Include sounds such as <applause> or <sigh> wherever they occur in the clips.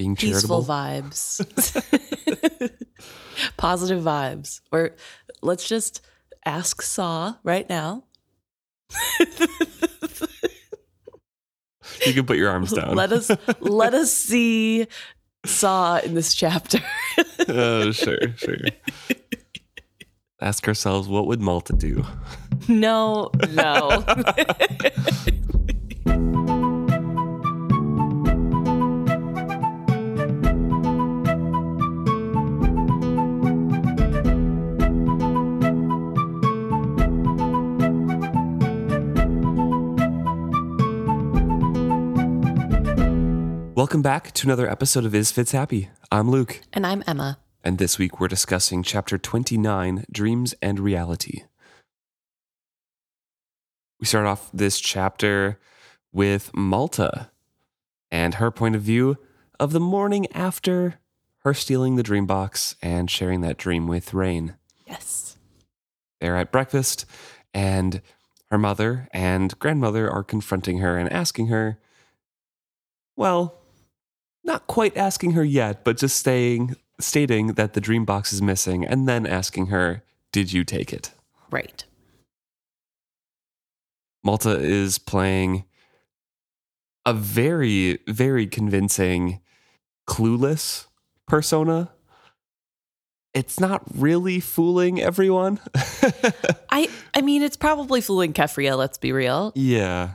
Being peaceful charitable. vibes, <laughs> <laughs> positive vibes. Or let's just ask Sa right now. You can put your arms down. Let us let us <laughs> see Sa in this chapter. oh, sure, sure. Ask ourselves, what would Malta do? no, no. Welcome back to another episode of Is Fits Happy. I'm Luke, and I'm Emma. and this week we're discussing chapter 29 Dreams and Reality. We start off this chapter with Malta and her point of view of the morning after her stealing the dream box and sharing that dream with Reyn. Yes. They're at breakfast, and her mother and grandmother are confronting her and asking her, well, not quite asking her yet, but just staying, stating that the dream box is missing, and then asking her, Did you take it? Right. Malta is playing a very, very convincing, clueless persona. It's not really fooling everyone. <laughs> I I mean it's probably fooling Keffria, let's be real. Yeah.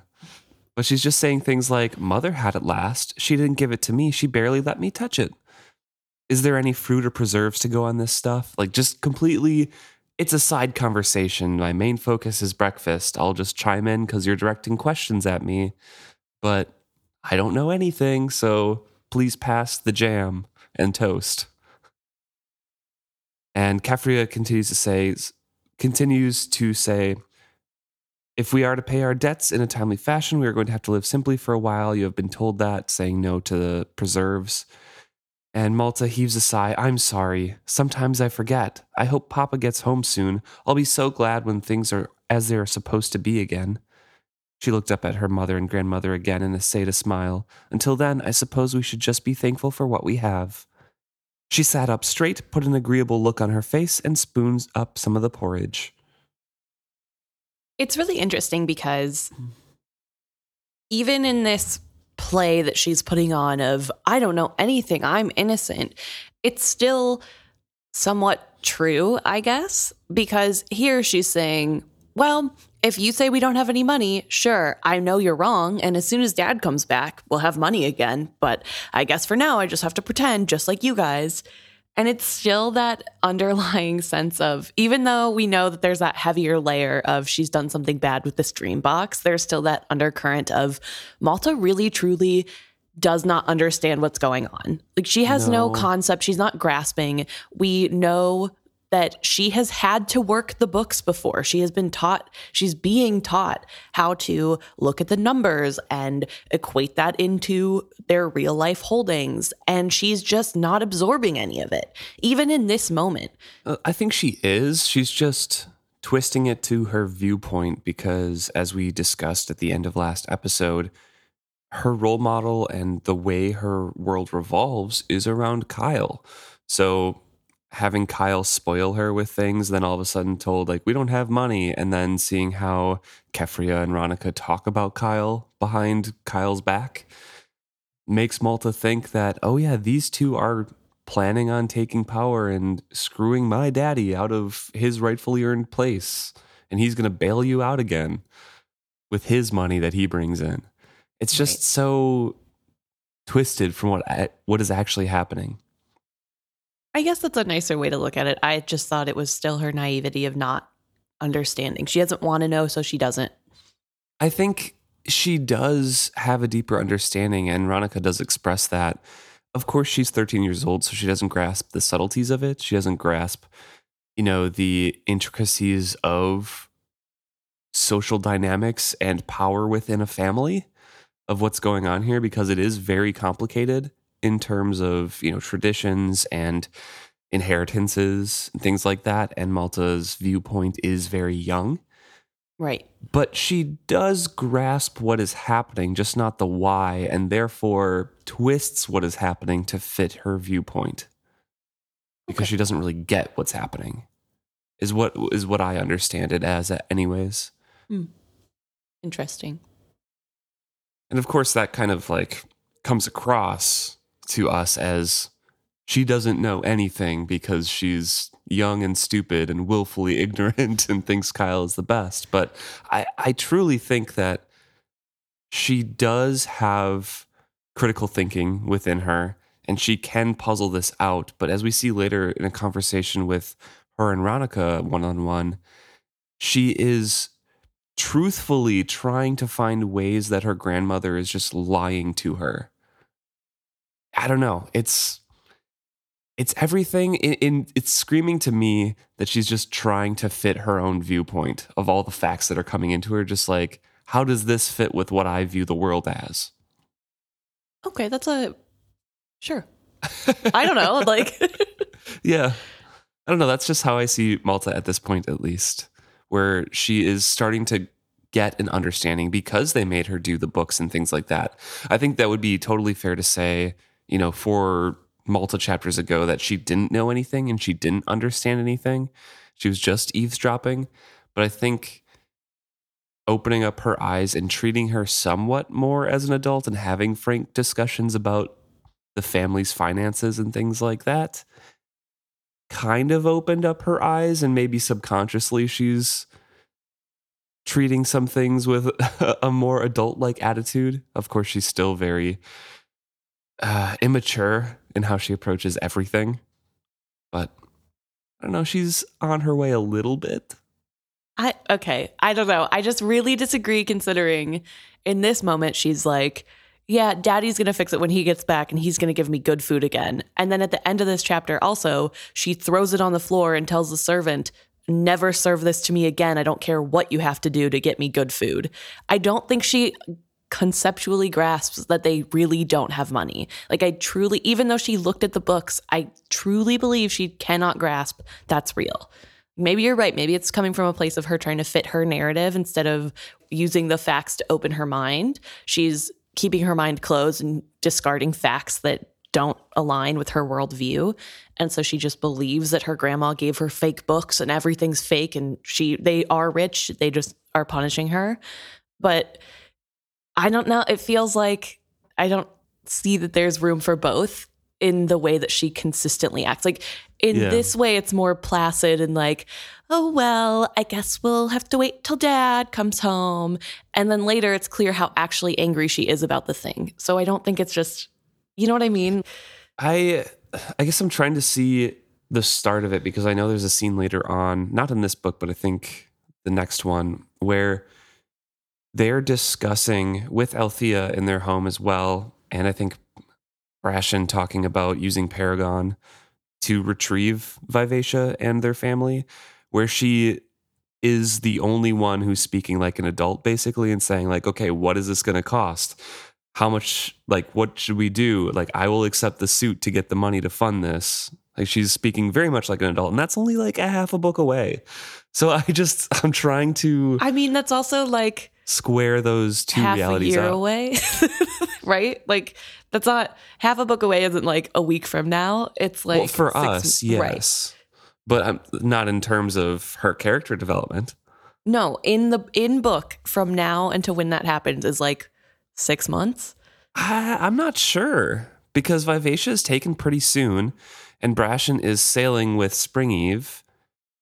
But she's just saying things like, Mother had it last. She didn't give it to me. She barely let me touch it. Is there any fruit or preserves to go on this stuff? Like, just completely, it's a side conversation. My main focus is breakfast. I'll just chime in because you're directing questions at me. But I don't know anything. So please pass the jam and toast. And Keffria continues to say, continues to say, if we are to pay our debts in a timely fashion, we are going to have to live simply for a while. You have been told that, saying no to the preserves. And Malta heaves a sigh. I'm sorry. Sometimes I forget. I hope Papa gets home soon. I'll be so glad when things are as they are supposed to be again. She looked up at her mother and grandmother again and essayed a smile. Until then, I suppose we should just be thankful for what we have. She sat up straight, put an agreeable look on her face, and spoons up some of the porridge. It's really interesting because mm-hmm. even in this play that she's putting on of I don't know anything, I'm innocent, it's still somewhat true, I guess, because here she's saying, well, if you say we don't have any money, sure, I know you're wrong. And as soon as dad comes back, we'll have money again. But I guess for now, I just have to pretend, just like you guys. And it's still that underlying <laughs> sense of, even though we know that there's that heavier layer of she's done something bad with this dream box, there's still that undercurrent of Malta really truly does not understand what's going on. Like she has no, No. concept, she's not grasping. We know that she has had to work the books before. She has been taught, she's being taught how to look at the numbers and equate that into their real life holdings. And she's just not absorbing any of it, even in this moment. Uh, I think she is. She's just twisting it to her viewpoint because, as we discussed at the end of last episode, her role model and the way her world revolves is around Kyle. So, having Kyle spoil her with things, then all of a sudden told, like, we don't have money, and then seeing how Keffria and Ronica talk about Kyle behind Kyle's back makes Malta think that, oh, yeah, these two are planning on taking power and screwing my daddy out of his rightfully earned place. And he's going to bail you out again with his money that he brings in. It's just Right. so twisted from what what is actually happening. I guess that's a nicer way to look at it. I just thought it was still her naivety of not understanding. She doesn't want to know, so she doesn't. I think she does have a deeper understanding, and Ronica does express that. Of course, she's 13 years old, so she doesn't grasp the subtleties of it. She doesn't grasp, you know, the intricacies of social dynamics and power within a family of what's going on here because it is very complicated in terms of, you know, traditions and inheritances and things like that. And Malta's viewpoint is very young Right. but she does grasp what is happening, just not the why, and therefore twists what is happening to fit her viewpoint because Okay. she doesn't really get what's happening. Is what is what I understand it as, anyways. Hmm. Interesting. And of course, that kind of like comes across to us as she doesn't know anything because she's young and stupid and willfully <laughs> ignorant and thinks Kyle is the best. But I, I truly think that she does have critical thinking within her and she can puzzle this out. But as we see later in a conversation with her and Ronica one on one, she is truthfully trying to find ways that her grandmother is just lying to her. I don't know. It's it's everything in, in it's screaming to me that she's just trying to fit her own viewpoint of all the facts that are coming into her just like how does this fit with what I view the world as? Okay, that's a sure. <laughs> I don't know. Like, <laughs> yeah. I don't know. That's just how I see Malta at this point, at least, where she is starting to get an understanding because they made her do the books and things like that. I think that would be totally fair to say, you know, four Malta chapters ago that she didn't know anything and she didn't understand anything. She was just eavesdropping. But I think opening up her eyes and treating her somewhat more as an adult and having frank discussions about the family's finances and things like that kind of opened up her eyes and maybe subconsciously she's treating some things with <laughs> a more adult like attitude of course she's still very uh, immature in how she approaches everything but i don't know she's on her way a little bit I okay, I don't know. I just really disagree considering in this moment she's like, yeah, daddy's going to fix it when he gets back and he's going to give me good food again. And then at the end of this chapter also, she throws it on the floor and tells the servant, "Never serve this to me again. I don't care what you have to do to get me good food." I don't think she conceptually grasps that they really don't have money. Like I truly even though she looked at the books, I truly believe she cannot grasp that's real maybe you're right. Maybe it's coming from a place of her trying to fit her narrative instead of using the facts to open her mind. She's keeping her mind closed and discarding facts that don't align with her worldview. And so she just believes that her grandma gave her fake books and everything's fake and she they are rich. They just are punishing her. But I don't know. It feels like I don't see that there's room for both in the way that she consistently acts. Like in Yeah. this way, it's more placid and like, oh, well, I guess we'll have to wait till dad comes home. And then later it's clear how actually angry she is about the thing. So I don't think it's just, you know what I mean? I I guess I'm trying to see the start of it because I know there's a scene later on, not in this book, but I think the next one, where they're discussing with Althea in their home as well. And I think Brashen talking about using Paragon to retrieve Vivacia and their family, where she is the only one who's speaking like an adult basically and saying like okay what is this going to cost? How much like what should we do? Like i will accept the suit to get the money to fund this. Like she's speaking very much like an adult and that's only like a half a book away. So i just <laughs> i'm trying to I mean, that's also like square those two half a realities year up away, <laughs> right? Like that's not half a book away. Isn't like a week from now. It's like well for six- us right. yes but um, not in terms of her character development No, in the in book from now until when that happens is like six months. I, i'm not sure because vivacia is taken pretty soon and brashen is sailing with Springeve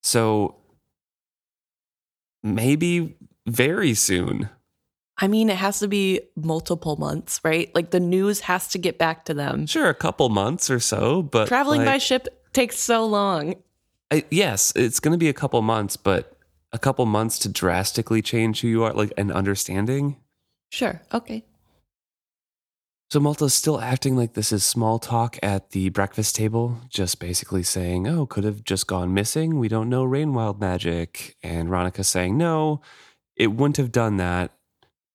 so maybe very soon I mean, it has to be multiple months, right? Like the news has to get back to them. Sure, a couple months or so, but Traveling by ship takes so long. I, yes, it's going to be a couple months, but a couple months to drastically change who you are, like an understanding. Sure. Okay. So Malta's still acting like this is small talk at the breakfast table, just basically saying, "Oh, could have just gone missing. We don't know Rainwild magic." And Ronica saying, "No, it wouldn't have done that."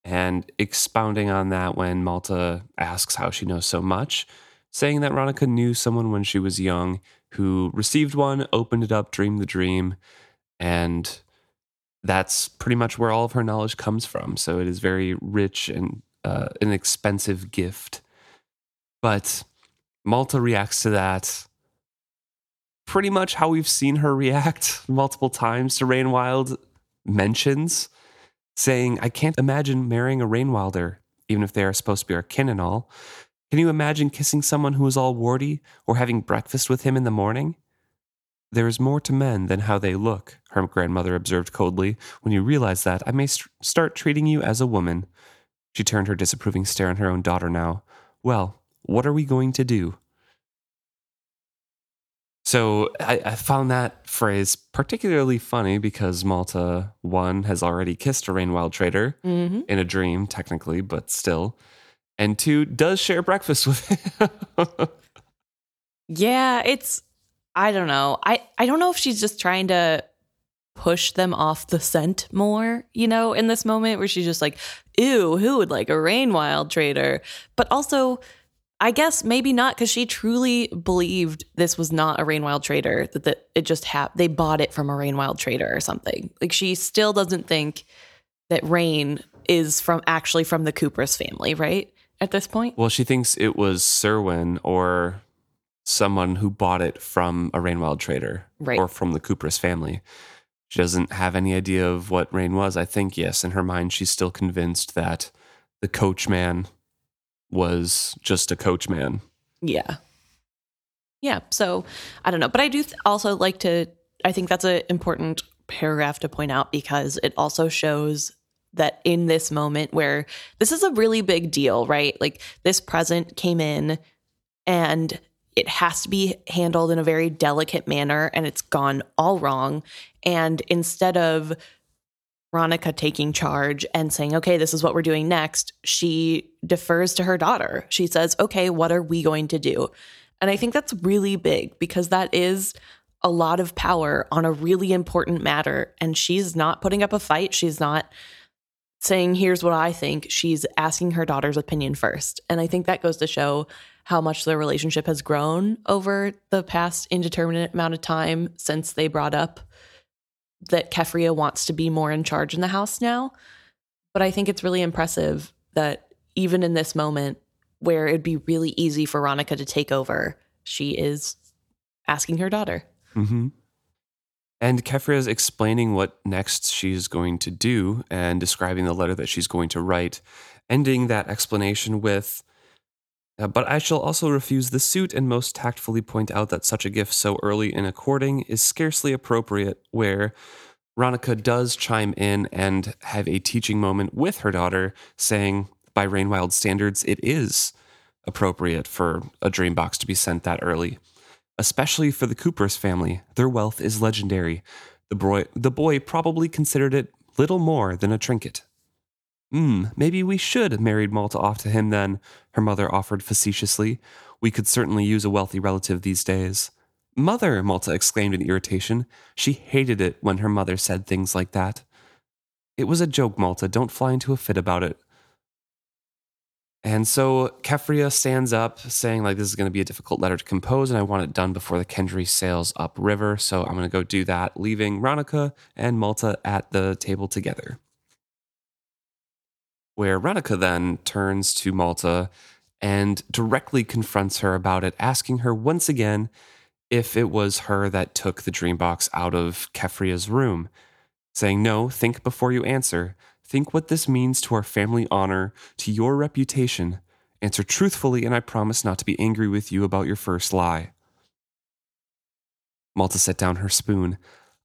And expounding on that when Malta asks how she knows so much, saying that Ronica knew someone when she was young who received one, opened it up, dreamed the dream, and that's pretty much where all of her knowledge comes from. So it is very rich and uh, an expensive gift. But Malta reacts to that pretty much how we've seen her react <laughs> multiple times to Rainwild mentions, saying, I can't imagine marrying a Rainwilder, even if they are supposed to be our kin and all. Can you imagine kissing someone who is all warty or having breakfast with him in the morning? There is more to men than how they look, her grandmother observed coldly. When you realize that, I may st- start treating you as a woman. She turned her disapproving stare on her own daughter now. Well, what are we going to do? So I, I, found that phrase particularly funny because Malta, one, has already kissed a Rainwild trader Mm-hmm. in a dream, technically, but still. And two, does share breakfast with him. <laughs> Yeah, it's I don't know. I I don't know if she's just trying to push them off the scent more, you know, in this moment where she's just like, "Ew, who would like a Rainwild trader?" But also I guess maybe not because she truly believed this was not a Rainwild trader, that, that it just happened. they bought it from a Rainwild trader or something. Like she still doesn't think that Reyn is from actually from the Khuprus family, right? At this point? well, she thinks it was Cerwin or someone who bought it from a Rainwild trader Right. or from the Khuprus family. She doesn't have any idea of what Reyn was. I think, yes, in her mind, she's still convinced that the coachman was just a coachman. Yeah. Yeah. So I don't know. But I do th- also like to, I think that's an important paragraph to point out because it also shows that in this moment where this is a really big deal, right? Like this present came in and it has to be handled in a very delicate manner and it's gone all wrong. And instead of Ronica taking charge and saying, okay, this is what we're doing next, she defers to her daughter. She says, okay, what are we going to do? And I think that's really big because that is a lot of power on a really important matter. And she's not putting up a fight. She's not saying, here's what I think. She's asking her daughter's opinion first. And I think that goes to show how much their relationship has grown over the past indeterminate amount of time since they brought up that Keffria wants to be more in charge in the house now. But I think it's really impressive that even in this moment where it'd be really easy for Ronica to take over, she is asking her daughter. Mm-hmm. And Keffria is explaining what next she's going to do and describing the letter that she's going to write, ending that explanation with, uh, But I shall also refuse the suit and most tactfully point out that such a gift so early in a courting is scarcely appropriate, where Ronica does chime in and have a teaching moment with her daughter, saying, by Rainwild standards, it is appropriate for a dream box to be sent that early especially for the Khuprus family. Their wealth is legendary. The boy, the boy probably considered it little more than a trinket. Hmm, maybe we should marry Malta off to him then, her mother offered facetiously. We could certainly use a wealthy relative these days. Mother, Malta exclaimed in irritation. She hated it when her mother said things like that. It was a joke, Malta. Don't fly into a fit about it. And so Keffria stands up, saying, like, this is going to be a difficult letter to compose, and I want it done before the Kendry sails upriver. So I'm going to go do that, leaving Ronica and Malta at the table together. Where Ronica then turns to Malta and directly confronts her about it, asking her once again if it was her that took the dream box out of Keffria's room, saying, No, think before you answer. Think what this means to our family honor, to your reputation. Answer truthfully, and I promise not to be angry with you about your first lie. Malta set down her spoon.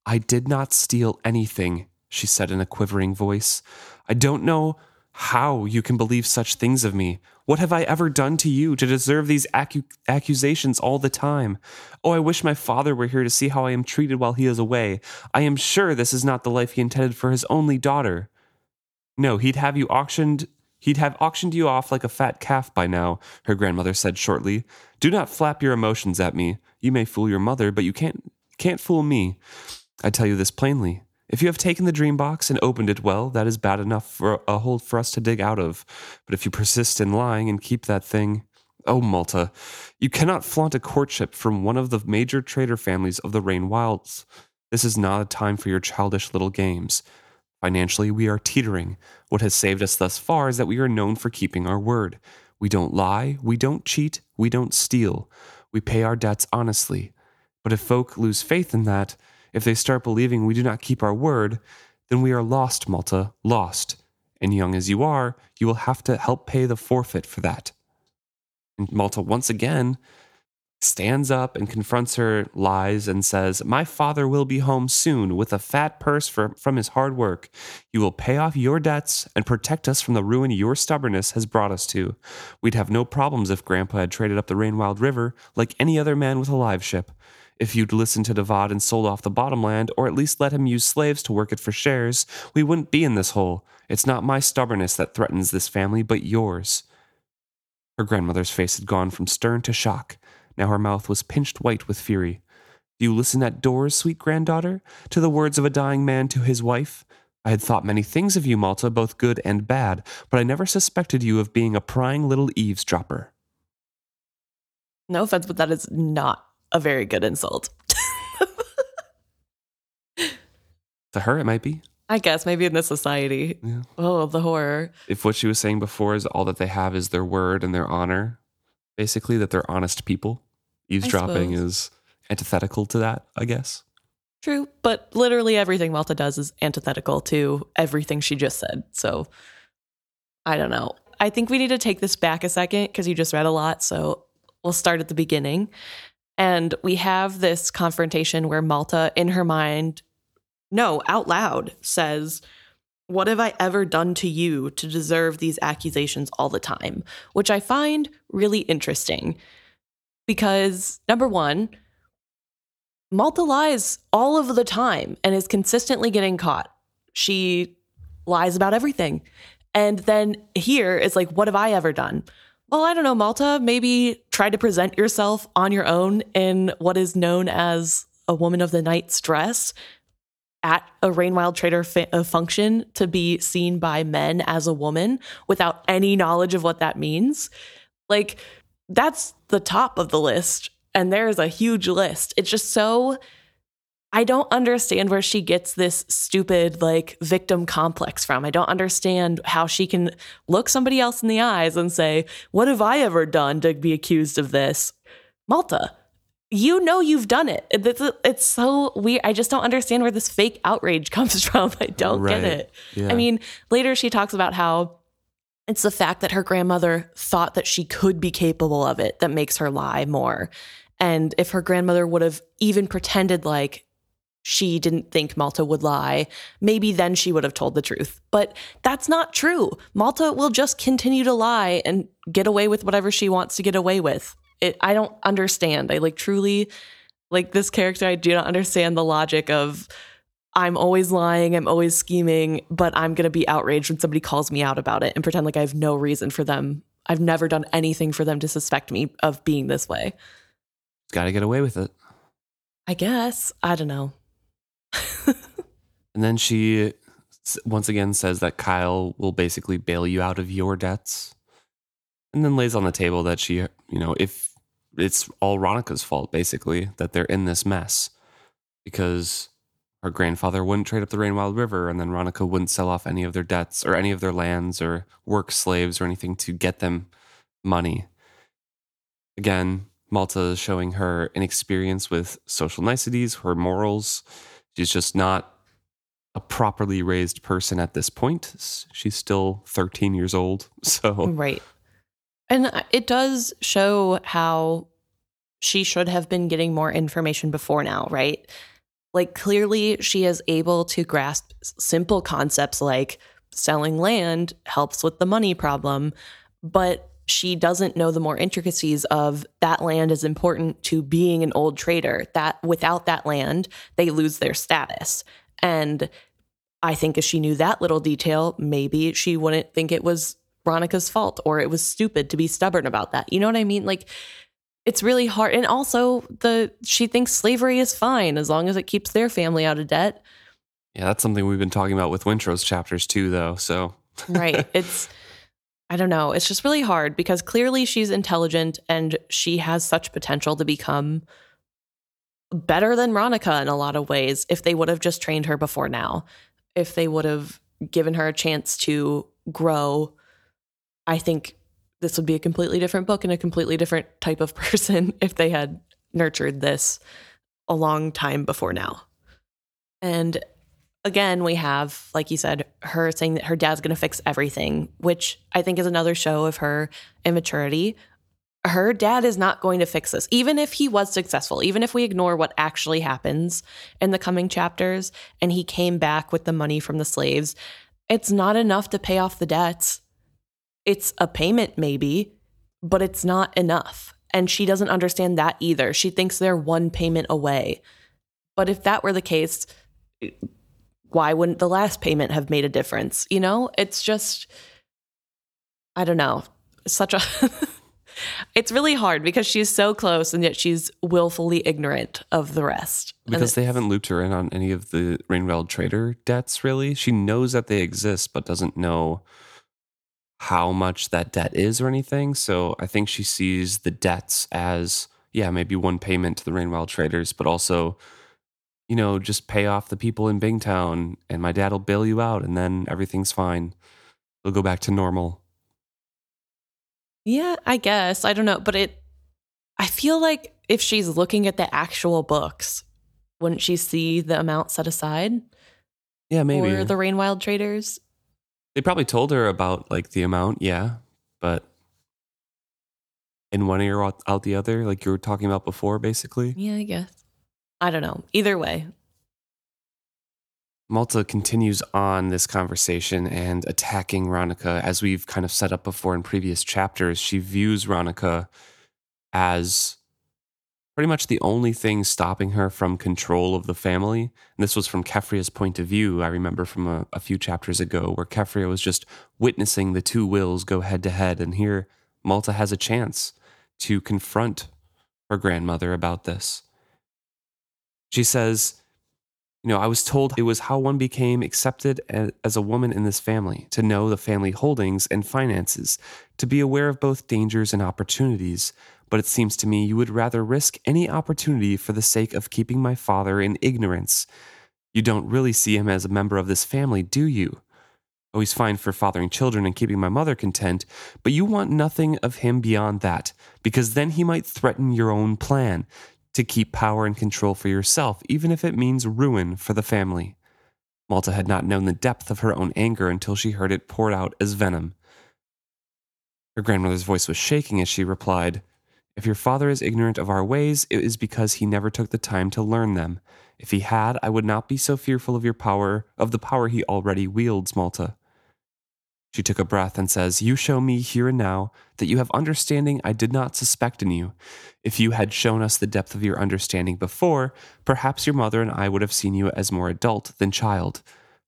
I did not steal anything, she said in a quivering voice. I don't know how you can believe such things of me. What have I ever done to you to deserve these accu- accusations all the time? Oh, I wish my father were here to see how I am treated while he is away. I am sure this is not the life he intended for his only daughter. No, he'd have you auctioned. He'd have auctioned you off like a fat calf by now, her grandmother said shortly. Do not flap your emotions at me. You may fool your mother, but you can't can't fool me. I tell you this plainly. If you have taken the dream box and opened it well, that is bad enough for a hole for us to dig out of. But if you persist in lying and keep that thing, oh Malta, you cannot flaunt a courtship from one of the major trader families of the Rain Wilds. This is not a time for your childish little games. Financially, we are teetering. What has saved us thus far is that we are known for keeping our word. We don't lie, we don't cheat, we don't steal. We pay our debts honestly. But if folk lose faith in that, if they start believing we do not keep our word, then we are lost, Malta, lost. And young as you are, you will have to help pay the forfeit for that. And Malta once again stands up and confronts her lies and says, My father will be home soon with a fat purse for, from his hard work. You will pay off your debts and protect us from the ruin your stubbornness has brought us to. We'd have no problems if Grandpa had traded up the Rainwild River like any other man with a live ship. If you'd listened to Davad and sold off the bottom land, or at least let him use slaves to work it for shares, we wouldn't be in this hole. It's not my stubbornness that threatens this family, but yours. Her grandmother's face had gone from stern to shock. Now her mouth was pinched white with fury. Do you listen at doors, sweet granddaughter, to the words of a dying man to his wife? I had thought many things of you, Malta, both good and bad, but I never suspected you of being a prying little eavesdropper. No offense, but that is not a very good insult. to her, it might be. I guess maybe in this society. Yeah. Oh, the horror. If what she was saying before is all that they have is their word and their honor, basically, that they're honest people, eavesdropping is antithetical to that, I guess. True, but literally everything Malta does is antithetical to everything she just said. So I don't know. I think we need to take this back a second because you just read a lot. So we'll start at the beginning. And we have this confrontation where Malta, in her mind, no, out loud, says, What have I ever done to you to deserve these accusations all the time? Which I find really interesting because, number one, Malta lies all of the time and is consistently getting caught. She lies about everything. And then here it's like, what have I ever done? Well, I don't know, Malta. Maybe try to present yourself on your own in what is known as a woman of the night's dress at a Rainwild Trader fa- uh, function to be seen by men as a woman without any knowledge of what that means. Like, that's the top of the list. And there's a huge list. It's just so. I don't understand where she gets this stupid, like, victim complex from. I don't understand how she can look somebody else in the eyes and say, What have I ever done to be accused of this? Malta, you know you've done it. It's, it's so weird. I just don't understand where this fake outrage <laughs> comes from. I don't Right. get it. Yeah. I mean, later she talks about how it's the fact that her grandmother thought that she could be capable of it that makes her lie more. And if her grandmother would have even pretended like she didn't think Malta would lie, maybe then she would have told the truth. But that's not true. Malta will just continue to lie and get away with whatever she wants to get away with. It, I don't understand. I like truly like this character. I do not understand the logic of I'm always lying, I'm always scheming, but I'm going to be outraged when somebody calls me out about it and pretend like I have no reason for them. I've never done anything for them to suspect me of being this way. Got to get away with it. I guess. I don't know. <laughs> And then she once again says that Kyle will basically bail you out of your debts. And then lays on the table that she, you know, if it's all Ronica's fault, basically, that they're in this mess because her grandfather wouldn't trade up the Rainwild River and then Ronica wouldn't sell off any of their debts or any of their lands or work slaves or anything to get them money. Again, Malta is showing her inexperience with social niceties, her morals. She's just not a properly raised person at this point. She's still 13 years old. <laughs> So, Right. And uh, it does show how she should have been getting more information before now, right? Like, clearly, she is able to grasp simple concepts like selling land helps with the money problem, but she doesn't know the more intricacies of that land is important to being an old trader. That without that land, they lose their status. And I think if she knew that little detail, maybe she wouldn't think it was Veronica's fault or it was stupid to be stubborn about that. You know what I mean? Like it's really hard. And also the she thinks slavery is fine as long as it keeps their family out of debt. yeah, that's something we've been talking about with Wintrow's chapters too, though. So, Right. <laughs> it's I don't know. It's just really hard because clearly she's intelligent and she has such potential to become better than Ronica in a lot of ways if they would have just trained her before now. If they would have given her a chance to grow, I think this would be a completely different book and a completely different type of <laughs> person if they had nurtured this a long time before now. And again, we have, like you said, her saying that her dad's going to fix everything, which I think is another show of her immaturity. Her dad is not going to fix this, even if he was successful, even if we ignore what actually happens in the coming chapters and he came back with the money from the slaves. It's not enough to pay off the debts. It's a payment, maybe, but it's not enough. And she doesn't understand that either. She thinks they're one payment away. But if that were the case, why wouldn't the last payment have made a difference? You know, it's just, I don't know, such a. <laughs> it's really hard because she's so close and yet she's willfully ignorant of the rest. Because they haven't looped her in on any of the Rainwild trader debts, really. She knows that they exist, but doesn't know how much that debt is or anything. So I think she sees the debts as, yeah, maybe one payment to the Rainwild traders, but also you know, just pay off the people in Bingtown and my dad will bail you out and then everything's fine. It'll go back to normal. Yeah, I guess. I don't know. But it, I feel like if she's looking at the actual books, wouldn't she see the amount set aside? Yeah, maybe. For the Rainwild traders? They probably told her about like the amount, yeah. But in one ear out the other, like you were talking about before, basically. Yeah, I guess. I don't know. Either way. Malta continues on this conversation and attacking Ronica. As we've kind of set up before in previous chapters, she views Ronica as pretty much the only thing stopping her from control of the family. And this was from Keffria's point of view. I remember from a, a few chapters ago where Keffria was just witnessing the two wills go head to head. And here, Malta has a chance to confront her grandmother about this. She says, You know, I was told it was how one became accepted as a woman in this family, to know the family holdings and finances, to be aware of both dangers and opportunities. But it seems to me you would rather risk any opportunity for the sake of keeping my father in ignorance. You don't really see him as a member of this family, do you? Oh, he's fine for fathering children and keeping my mother content, but you want nothing of him beyond that, because then he might threaten your own plan, to keep power and control for yourself, even if it means ruin for the family. Malta had not known the depth of her own anger until she heard it poured out as venom. Her grandmother's voice was shaking as she replied, If your father is ignorant of our ways, it is because he never took the time to learn them. If he had, I would not be so fearful of your power, of the power he already wields, Malta. She took a breath and says, You show me here and now that you have understanding I did not suspect in you. If you had shown us the depth of your understanding before, perhaps your mother and I would have seen you as more adult than child.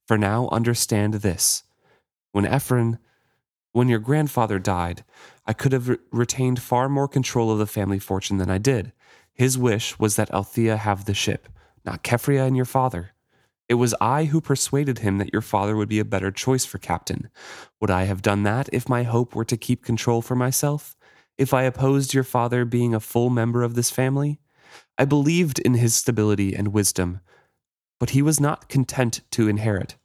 For now, understand this. When Ephron, when your grandfather died, I could have re- retained far more control of the family fortune than I did. His wish was that Althea have the ship, not Keffria and your father. It was I who persuaded him that your father would be a better choice for captain. Would I have done that if my hope were to keep control for myself? If I opposed your father being a full member of this family? I believed in his stability and wisdom, but he was not content to inherit.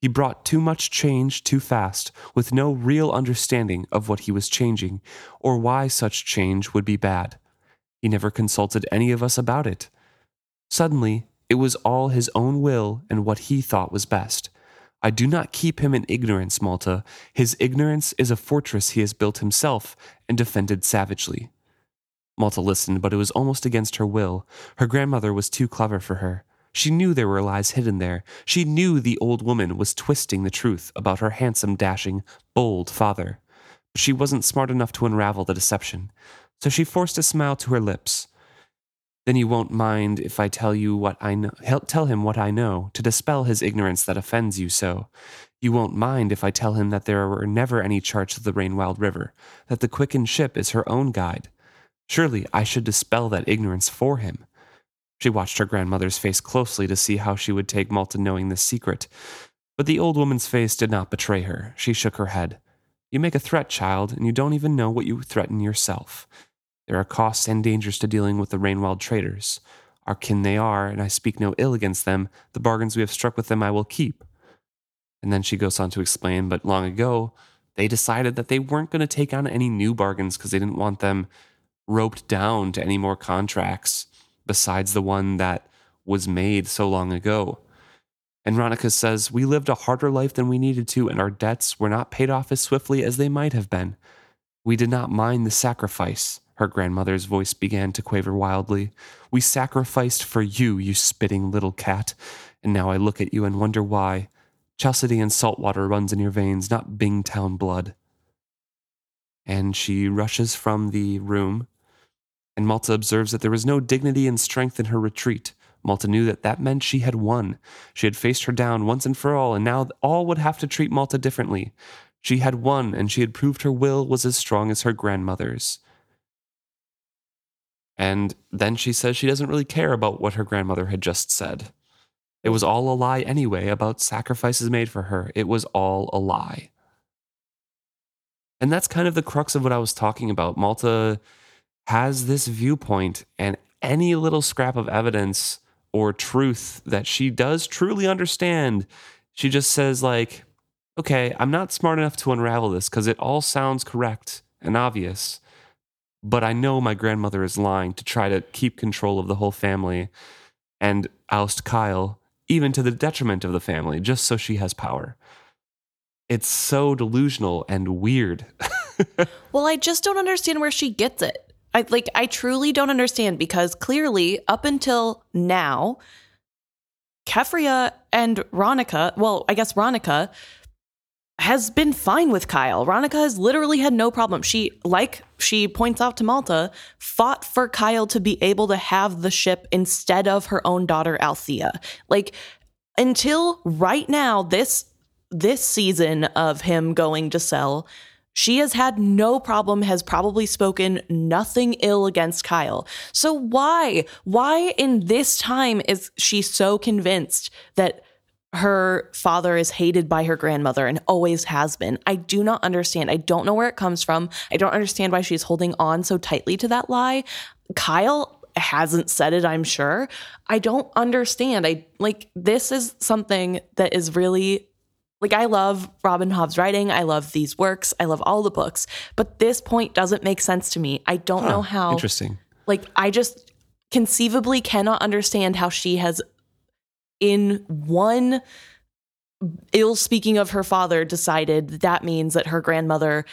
He brought too much change too fast, with no real understanding of what he was changing, or why such change would be bad. He never consulted any of us about it. Suddenly, it was all his own will and what he thought was best. I do not keep him in ignorance, Malta. His ignorance is a fortress he has built himself and defended savagely. Malta listened, but it was almost against her will. Her grandmother was too clever for her. She knew there were lies hidden there. She knew the old woman was twisting the truth about her handsome, dashing, bold father. But she wasn't smart enough to unravel the deception. So she forced a smile to her lips. Then you won't mind if I tell you what I know, tell him what I know, to dispel his ignorance that offends you so. You won't mind if I tell him that there were never any charts of the Rainwild River, that the quickened ship is her own guide. Surely I should dispel that ignorance for him. She watched her grandmother's face closely to see how she would take Malta knowing this secret. But the old woman's face did not betray her. She shook her head. You make a threat, child, and you don't even know what you threaten yourself. There are costs and dangers to dealing with the Rainwild traders. Our kin they are, and I speak no ill against them. The bargains we have struck with them I will keep. And then she goes on to explain, but long ago, they decided that they weren't going to take on any new bargains because they didn't want them roped down to any more contracts besides the one that was made so long ago. And Ronica says, We lived a harder life than we needed to, and our debts were not paid off as swiftly as they might have been. We did not mind the sacrifice. Her grandmother's voice began to quaver wildly. We sacrificed for you, you spitting little cat. And now I look at you and wonder why. Chalcedean salt water runs in your veins, not Bingtown blood. And she rushes from the room, and Malta observes that there was no dignity and strength in her retreat. Malta knew that that meant she had won. She had faced her down once and for all, and now all would have to treat Malta differently. She had won, and she had proved her will was as strong as her grandmother's. And then she says she doesn't really care about what her grandmother had just said. It was all a lie anyway about sacrifices made for her. It was all a lie. And that's kind of the crux of what I was talking about. Malta has this viewpoint, and any little scrap of evidence or truth that she does truly understand, she just says, like, okay, I'm not smart enough to unravel this because it all sounds correct and obvious. But I know my grandmother is lying to try to keep control of the whole family and oust Kyle, even to the detriment of the family, just so she has power. It's so delusional and weird. <laughs> well, I just don't understand where she gets it. I like I truly don't understand because clearly up until now Keffria and Ronica, well, I guess Ronica has been fine with Kyle. Ronica has literally had no problem. She, like she points out to Malta, fought for Kyle to be able to have the ship instead of her own daughter Althea. Like until right now, this this season of him going to sell, she has had no problem, has probably spoken nothing ill against Kyle. So why, why in this time is she so convinced that her father is hated by her grandmother and always has been? I do not understand. I don't know where it comes from. I don't understand why she's holding on so tightly to that lie. Kyle hasn't said it, I'm sure. I don't understand. I like this is something that is really like, I love Robin Hobb's writing. I love these works. I love all the books. But this point doesn't make sense to me. I don't huh, know how. Interesting. Like, I just conceivably cannot understand how she has, in one ill speaking of her father, decided that, means that her grandmother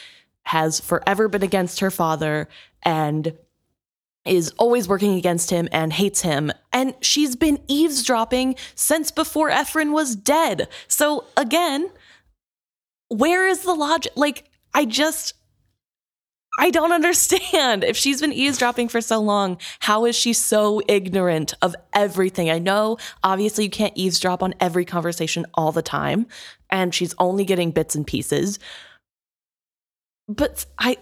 has forever been against her father and is always working against him and hates him. And she's been eavesdropping since before Ephron was dead. So again, where is the logic? Like, I just, I don't understand. If she's been eavesdropping for so long, how is she so ignorant of everything? I know, obviously, you can't eavesdrop on every conversation all the time, and she's only getting bits and pieces. But I,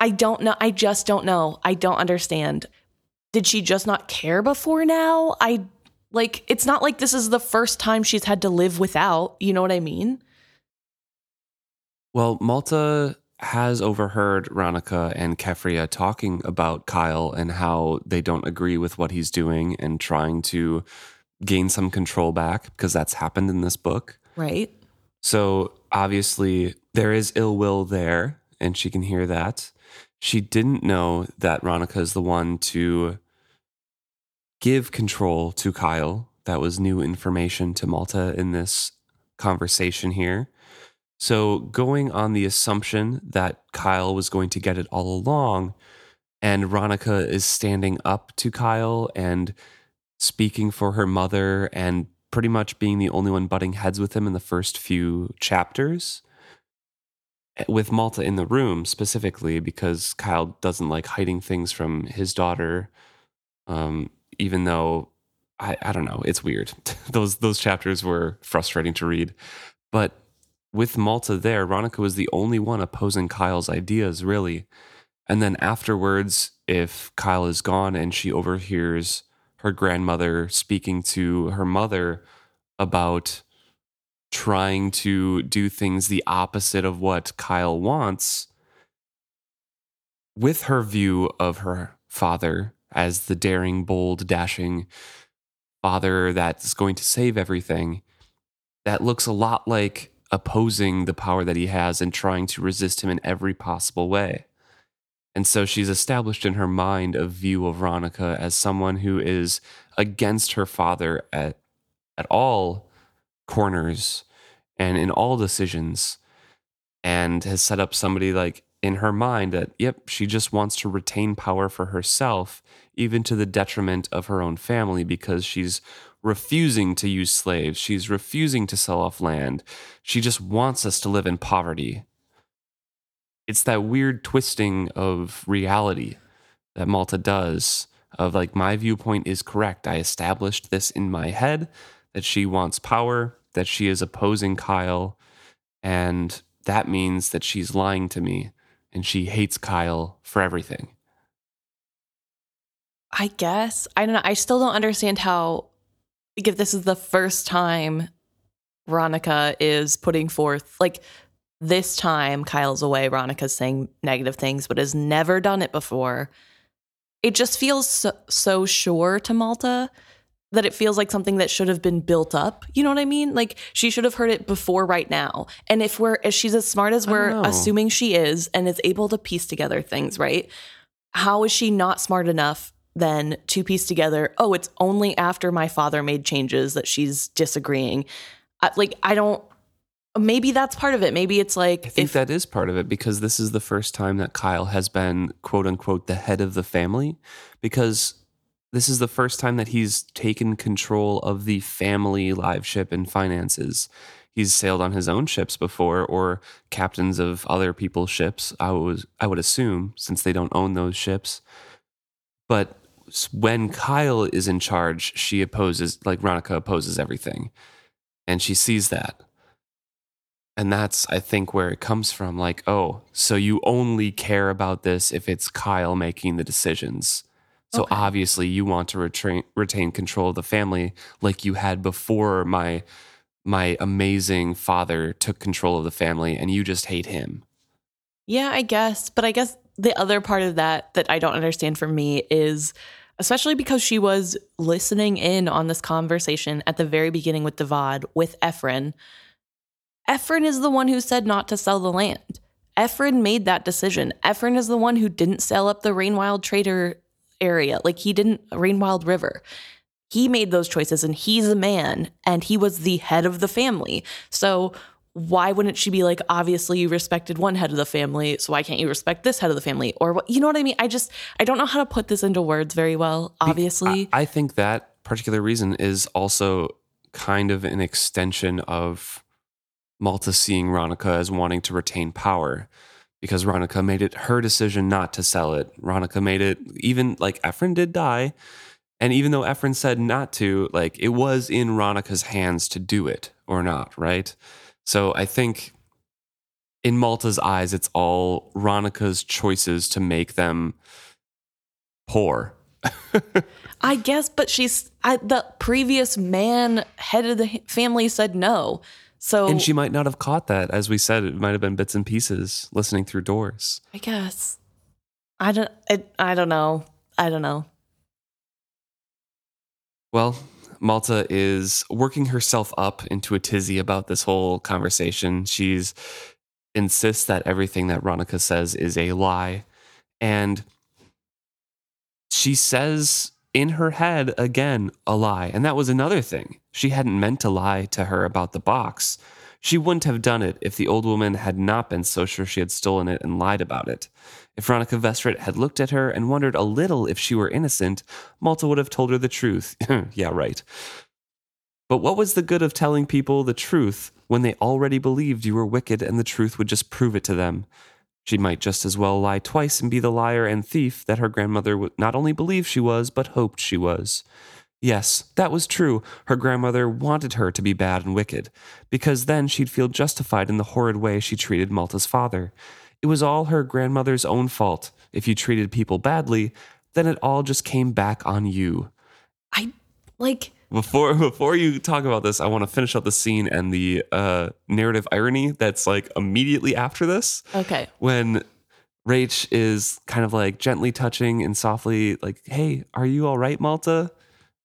I don't know. I just don't know. I don't understand. Did she just not care before now? I like it's not like this is the first time she's had to live without, you know what I mean? Well, Malta has overheard Ronica and Keffria talking about Kyle and how they don't agree with what he's doing and trying to gain some control back because that's happened in this book. Right. So obviously there is ill will there and she can hear that. She didn't know that Ronica is the one to give control to Kyle. That was new information to Malta in this conversation here. So, going on the assumption that Kyle was going to get it all along, and Ronica is standing up to Kyle and speaking for her mother and pretty much being the only one butting heads with him in the first few chapters with Malta in the room specifically because Kyle doesn't like hiding things from his daughter. Um, even though I, I don't know, it's weird. <laughs> those those chapters were frustrating to read. But with Malta there, Ronica was the only one opposing Kyle's ideas, really. And then afterwards, if Kyle is gone and she overhears her grandmother speaking to her mother about trying to do things the opposite of what Kyle wants, with her view of her father as the daring, bold, dashing father that's going to save everything, that looks a lot like opposing the power that he has and trying to resist him in every possible way. And so she's established in her mind a view of Ronica as someone who is against her father at at all corners and in all decisions and has set up somebody like in her mind that yep she just wants to retain power for herself even to the detriment of her own family because she's refusing to use slaves she's refusing to sell off land she just wants us to live in poverty it's that weird twisting of reality that Malta does of like my viewpoint is correct. I established this in my head that she wants power, that she is opposing Kyle, and that means that she's lying to me and she hates Kyle for everything. I guess. I don't know. I still don't understand how if this is the first time Ronica is putting forth like this time Kyle's away, Ronica's saying negative things, but has never done it before. It just feels so, so sure to Malta that it feels like something that should have been built up. You know what I mean? Like she should have heard it before right now. And if we're if she's as smart as we're assuming she is and is able to piece together things, right? How is she not smart enough then to piece together, oh, it's only after my father made changes that she's disagreeing. I, like I don't maybe that's part of it. Maybe it's like I think if, that is part of it because this is the first time that Kyle has been quote unquote the head of the family because this is the first time that he's taken control of the family live ship and finances. He's sailed on his own ships before or captains of other people's ships. I was I would assume since they don't own those ships. But when Kyle is in charge, she opposes like Ronica opposes everything. And she sees that and that's, I think, where it comes from. Like, oh, so you only care about this if it's Kyle making the decisions. So okay. obviously, you want to retain retain control of the family, like you had before my my amazing father took control of the family, and you just hate him. Yeah, I guess. But I guess the other part of that that I don't understand for me is especially because she was listening in on this conversation at the very beginning with Davad with Ephron Ephron is the one who said not to sell the land. Ephron made that decision. Ephron is the one who didn't sell up the Rainwild Trader area. Like he didn't, Rainwild River. He made those choices and he's a man and he was the head of the family. So why wouldn't she be like, obviously you respected one head of the family, so why can't you respect this head of the family? Or what, you know what I mean? I just, I don't know how to put this into words very well, obviously. I, I think that particular reason is also kind of an extension of Malta seeing Ronica as wanting to retain power because Ronica made it her decision not to sell it. Ronica made it, even like Ephron did die. And even though Ephron said not to, like it was in Ronica's hands to do it or not, right? So I think in Malta's eyes, it's all Ronica's choices to make them poor. <laughs> I guess, but she's I, the previous man, head of the family, said no. So And she might not have caught that. As we said, it might have been bits and pieces listening through doors. I guess. I don't I, I don't know. I don't know. Well, Malta is working herself up into a tizzy about this whole conversation. She's insists that everything that Ronica says is a lie. And she says in her head again a lie. And that was another thing. She hadn't meant to lie to her about the box. She wouldn't have done it if the old woman had not been so sure she had stolen it and lied about it. If Veronica Vestrit had looked at her and wondered a little if she were innocent, Malta would have told her the truth. <laughs> yeah, right. But what was the good of telling people the truth when they already believed you were wicked and the truth would just prove it to them? She might just as well lie twice and be the liar and thief that her grandmother not only believed she was, but hoped she was. Yes, that was true. Her grandmother wanted her to be bad and wicked, because then she'd feel justified in the horrid way she treated Malta's father. It was all her grandmother's own fault. If you treated people badly, then it all just came back on you. I like before before you talk about this, I want to finish up the scene and the uh, narrative irony that's like immediately after this. Okay. When Rache is kind of like gently touching and softly like, "Hey, are you all right, Malta?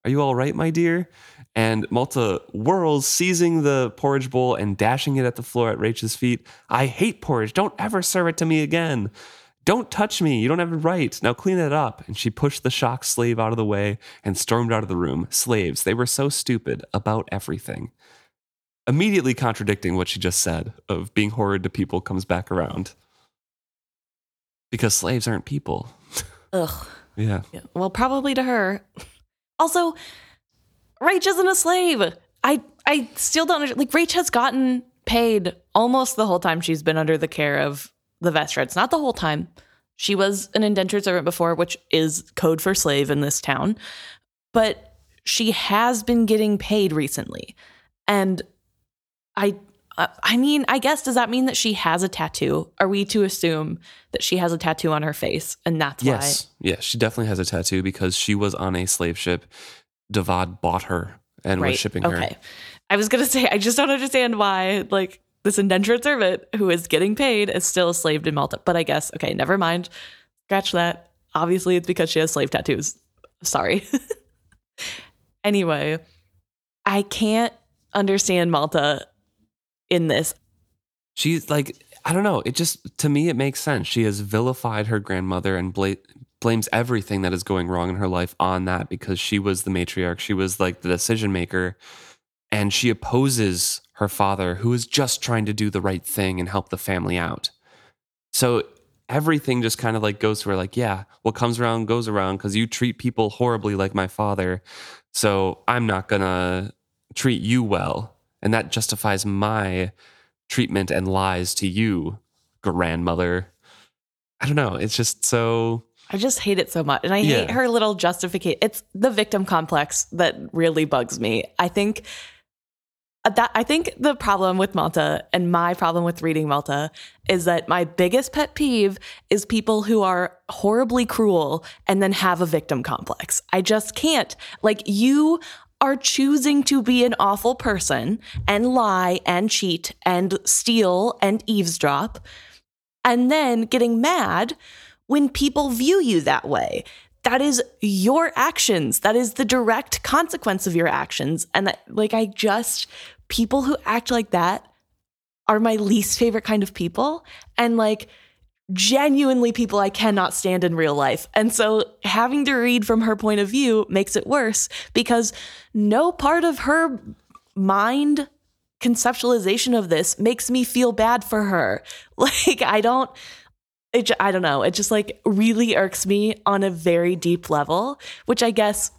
Are you all right, my dear?" And Malta whirls, seizing the porridge bowl and dashing it at the floor at Rache's feet. I hate porridge. Don't ever serve it to me again. Don't touch me. You don't have it right. Now clean it up. And she pushed the shocked slave out of the way and stormed out of the room. Slaves, they were so stupid about everything. Immediately contradicting what she just said of being horrid to people comes back around. Because slaves aren't people. Ugh. Yeah. Yeah. Well, probably to her. Also, Rache isn't a slave. I I still don't like. Rache has gotten paid almost the whole time she's been under the care of the Vestrits. Not the whole time. She was an indentured servant before, which is code for slave in this town. But she has been getting paid recently, and I. I mean, I guess does that mean that she has a tattoo? Are we to assume that she has a tattoo on her face, and that's why? Yes. Yes. She definitely has a tattoo because she was on a slave ship. Davad bought her and was shipping her. Okay. I was gonna <laughs> say I just don't understand why like this indentured servant who is getting paid is still a slave in Malta. But I guess okay, never mind. Scratch that. Obviously, it's because she has slave tattoos. Sorry. <laughs> anyway, I can't understand Malta in this. She's like, I don't know. It just, to me, it makes sense. She has vilified her grandmother and bla- blames everything that is going wrong in her life on that because she was the matriarch. She was like the decision maker. And she opposes her father, who is just trying to do the right thing and help the family out. So everything just kind of like goes to her, like, yeah, what comes around goes around because you treat people horribly like my father. So I'm not going to treat you well. And that justifies my treatment and lies to you, grandmother. I don't know. It's just so. I just hate it so much. And I hate Yeah. her little justification. It's the victim complex that really bugs me. I think uh, that I think the problem with Malta and my problem with reading Malta is that my biggest pet peeve is people who are horribly cruel and then have a victim complex. I just can't. Like you are choosing to be an awful person and lie and cheat and steal and eavesdrop and then getting mad when people view you that way. That is your actions. That is the direct consequence of your actions. And that, like, I just, people who act like that are my least favorite kind of people. And like, genuinely people I cannot stand in real life. And so having to read from her point of view makes it worse because no part of her mind conceptualization of this makes me feel bad for her. <laughs> Like I don't it I don't know. It just like really irks me on a very deep level, which I guess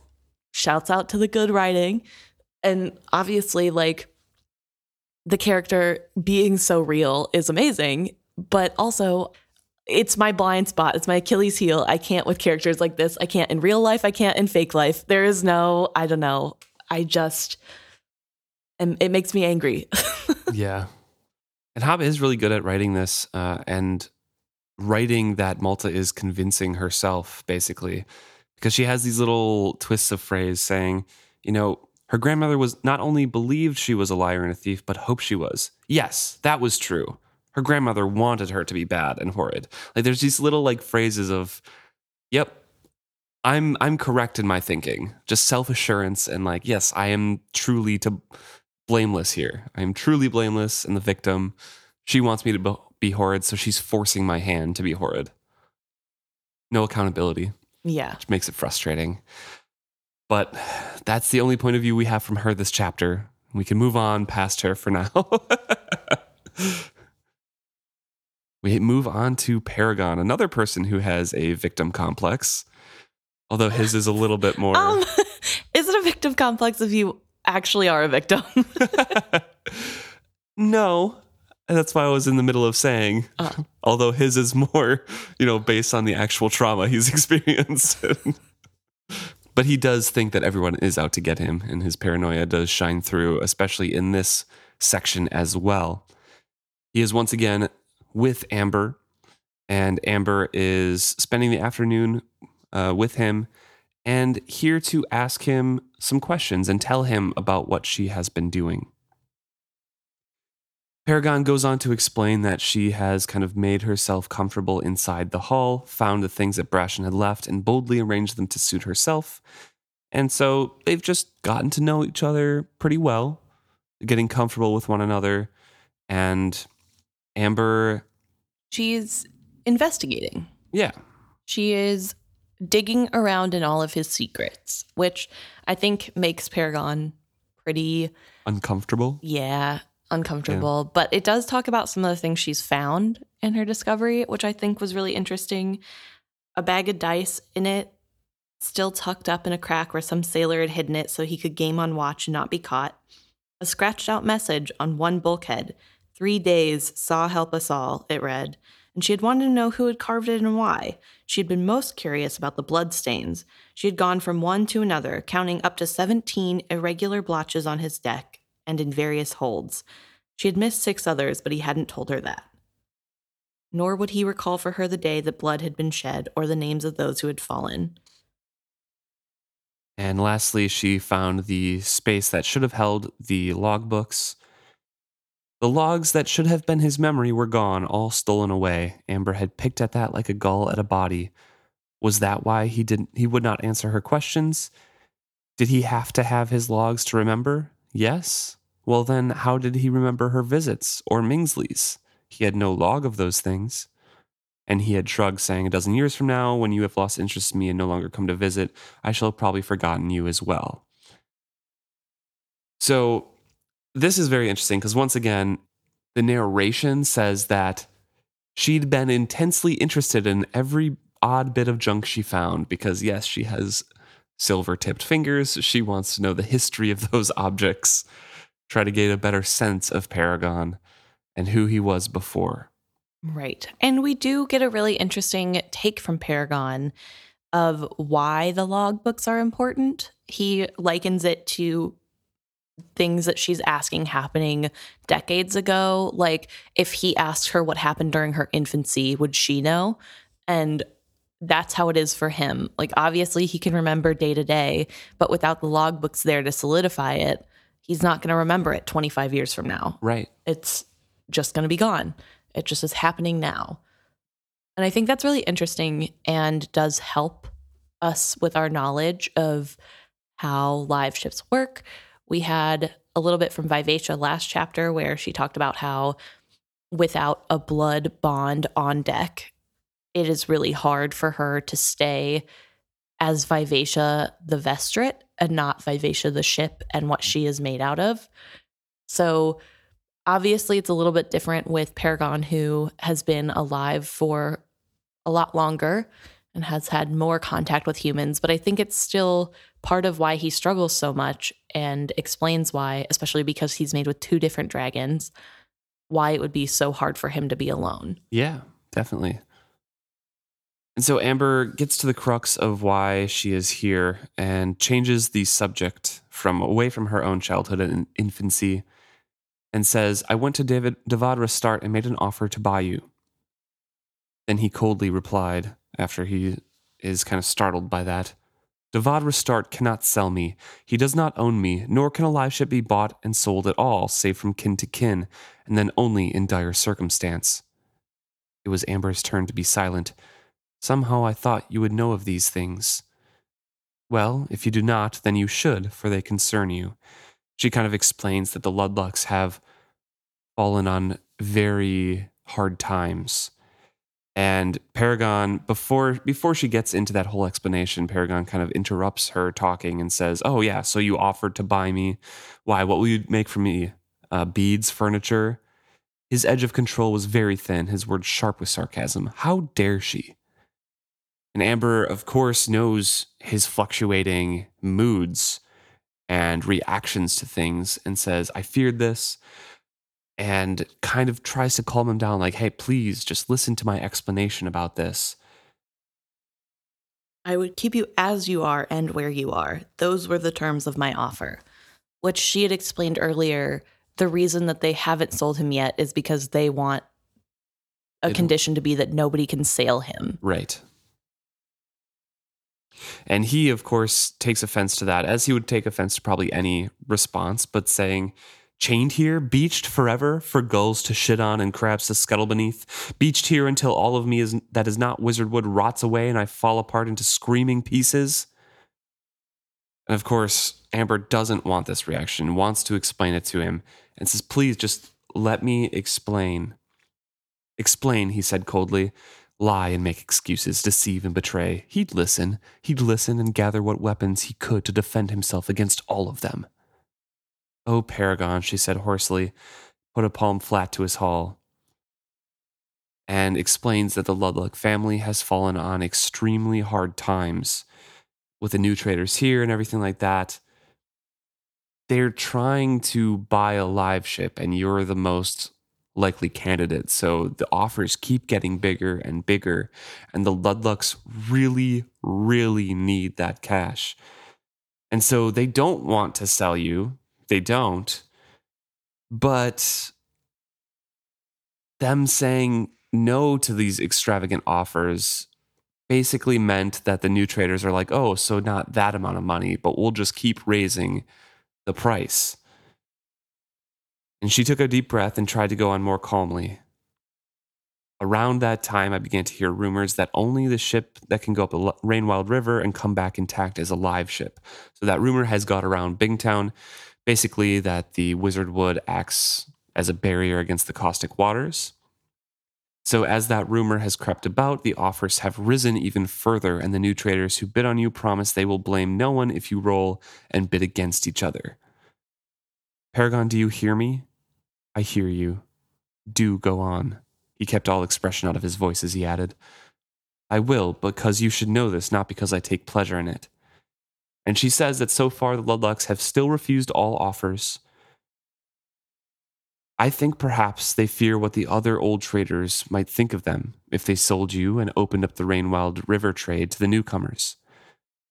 shouts out to the good writing and obviously like the character being so real is amazing, but also it's my blind spot. It's my Achilles heel. I can't with characters like this. I can't in real life. I can't in fake life. There is no, I don't know. I just, and it makes me angry. <laughs> Yeah. And Hobb is really good at writing this uh, and writing that Malta is convincing herself, basically, because she has these little twists of phrase saying, you know, her grandmother was not only believed she was a liar and a thief, but hoped she was. Yes, that was true. Her grandmother wanted her to be bad and horrid. Like there's these little like phrases of, yep, I'm I'm correct in my thinking. Just self-assurance and like, yes, I am truly to blameless here. I am truly blameless and the victim. She wants me to be- be horrid, so she's forcing my hand to be horrid. No accountability, yeah. which makes it frustrating. But that's the only point of view we have from her this chapter. We can move on past her for now. <laughs> we move on to Paragon, another person who has a victim complex. Although his is a little bit more. Um, <laughs> is it a victim complex if you actually are a victim? <laughs> no. And that's why I was in the middle of saying, Uh. <laughs> although his is more, you know, based on the actual trauma he's <laughs> experienced. <laughs> but he does think that everyone is out to get him, and his paranoia does shine through, especially in this section as well. He is once again with Amber, and Amber is spending the afternoon uh, with him and here to ask him some questions and tell him about what she has been doing. Paragon goes on to explain that she has kind of made herself comfortable inside the hall, found the things that Brashen had left, and boldly arranged them to suit herself. And so they've just gotten to know each other pretty well, getting comfortable with one another. And Amber, She's investigating. yeah, She is digging around in all of his secrets, which I think makes Paragon pretty, uncomfortable. yeah, uncomfortable. But it does talk about some of the things she's found in her discovery, which I think was really interesting. A bag of dice in it, still tucked up in a crack where some sailor had hidden it so he could game on watch and not be caught. A scratched out message on one bulkhead. Three days, Sa help us all, it read. And she had wanted to know who had carved it and why. She had been most curious about the blood stains. She had gone from one to another, counting up to 17 irregular blotches on his deck and in various holds. She had missed six others, but he hadn't told her that. Nor would he recall for her the day that blood had been shed or the names of those who had fallen. And lastly, she found the space that should have held the logbooks. The logs that should have been his memory were gone, all stolen away. Amber had picked at that like a gull at a body. Was that why he didn't he would not answer her questions? Did he have to have his logs to remember? Yes. Well then how did he remember her visits or Mingsley's? He had no log of those things. And he had shrugged, saying, A dozen years from now, when you have lost interest in me and no longer come to visit, I shall have probably forgotten you as well. So, this is very interesting because once again, the narration says that she'd been intensely interested in every odd bit of junk she found because, yes, she has silver tipped fingers. She wants to know the history of those <laughs> objects, try to get a better sense of Paragon and who he was before. Right. And we do get a really interesting take from Paragon of why the logbooks are important. He likens it to things that she's asking happening decades ago. Like if he asked her what happened during her infancy, would she know? And that's how it is for him. Like obviously he can remember day to day, but without the logbooks there to solidify it, he's not going to remember it 25 years from now Right. it's just going to be gone. It just is happening now. And I think that's really interesting and does help us with our knowledge of how live ships work. We had a little bit from Vivacia last chapter where she talked about how without a blood bond on deck, it is really hard for her to stay as Vivacia the Vestrit and not Vivacia the ship and what she is made out of. So obviously it's a little bit different with Paragon who has been alive for a lot longer and has had more contact with humans, but I think it's still part of why he struggles so much and explains why, especially because he's made with two different dragons, why it would be so hard for him to be alone. Yeah, definitely. And so Amber gets to the crux of why she is here and changes the subject from away from her own childhood and infancy and says, I went to David Davad Restart and made an offer to buy you. Then he coldly replied, after he is kind of startled by that, Davad Restart cannot sell me. He does not own me, nor can a live ship be bought and sold at all, save from kin to kin, and then only in dire circumstance. It was Amber's turn to be silent. Somehow I thought you would know of these things. Well, if you do not, then you should, for they concern you. She kind of explains that the Ludlucks have fallen on very hard times. And Paragon, before before she gets into that whole explanation, Paragon kind of interrupts her talking and says, "Oh yeah, so you offered to buy me? Why? What will you make for me? Uh, beads, furniture?" His edge of control was very thin. His words sharp with sarcasm. How dare she? And Amber, of course, knows his fluctuating moods and reactions to things, and says, "I feared this." and kind of tries to calm him down like hey please just listen to my explanation about this I would keep you as you are and where you are. Those were the terms of my offer, which she had explained earlier. The reason that they haven't sold him yet is because they want a It- condition to be that nobody can sail him. right and he of course takes offense to that as he would take offense to probably any response but saying chained here beached forever for gulls to shit on and crabs to scuttle beneath beached here until all of me is that is not wizard wood rots away and i fall apart into screaming pieces And of course, Amber doesn't want this reaction, wants to explain it to him, and says, Please just let me explain. Explain, he said coldly. Lie and make excuses, deceive and betray. He'd listen. He'd listen and gather what weapons he could to defend himself against all of them. Oh, Paragon, she said hoarsely, put a palm flat to his hull, and explains that the Ludluck family has fallen on extremely hard times with the new traders here and everything like that. They're trying to buy a live ship, and you're the most likely candidates. So the offers keep getting bigger and bigger, and the Ludlucks really, really need that cash. And so they don't want to sell you. They don't. But them saying no to these extravagant offers basically meant that the new traders are like, oh, so not that amount of money, but we'll just keep raising the price. And she took a deep breath and tried to go on more calmly. Around that time, I began to hear rumors that only the ship that can go up the Rainwild River and come back intact is a live ship. So that rumor has got around Bingtown, basically that the wizard wood acts as a barrier against the caustic waters. So, as that rumor has crept about, the offers have risen even further, and the new traders who bid on you promise they will blame no one if you roll and bid against each other. Paragon, do you hear me? I hear you. Do go on. He kept all expression out of his voice as he added, I will, because you should know this, not because I take pleasure in it. And she says that so far the Ludlucks have still refused all offers I think perhaps they fear what the other old traders might think of them if they sold you and opened up the Rainwild River trade to the newcomers.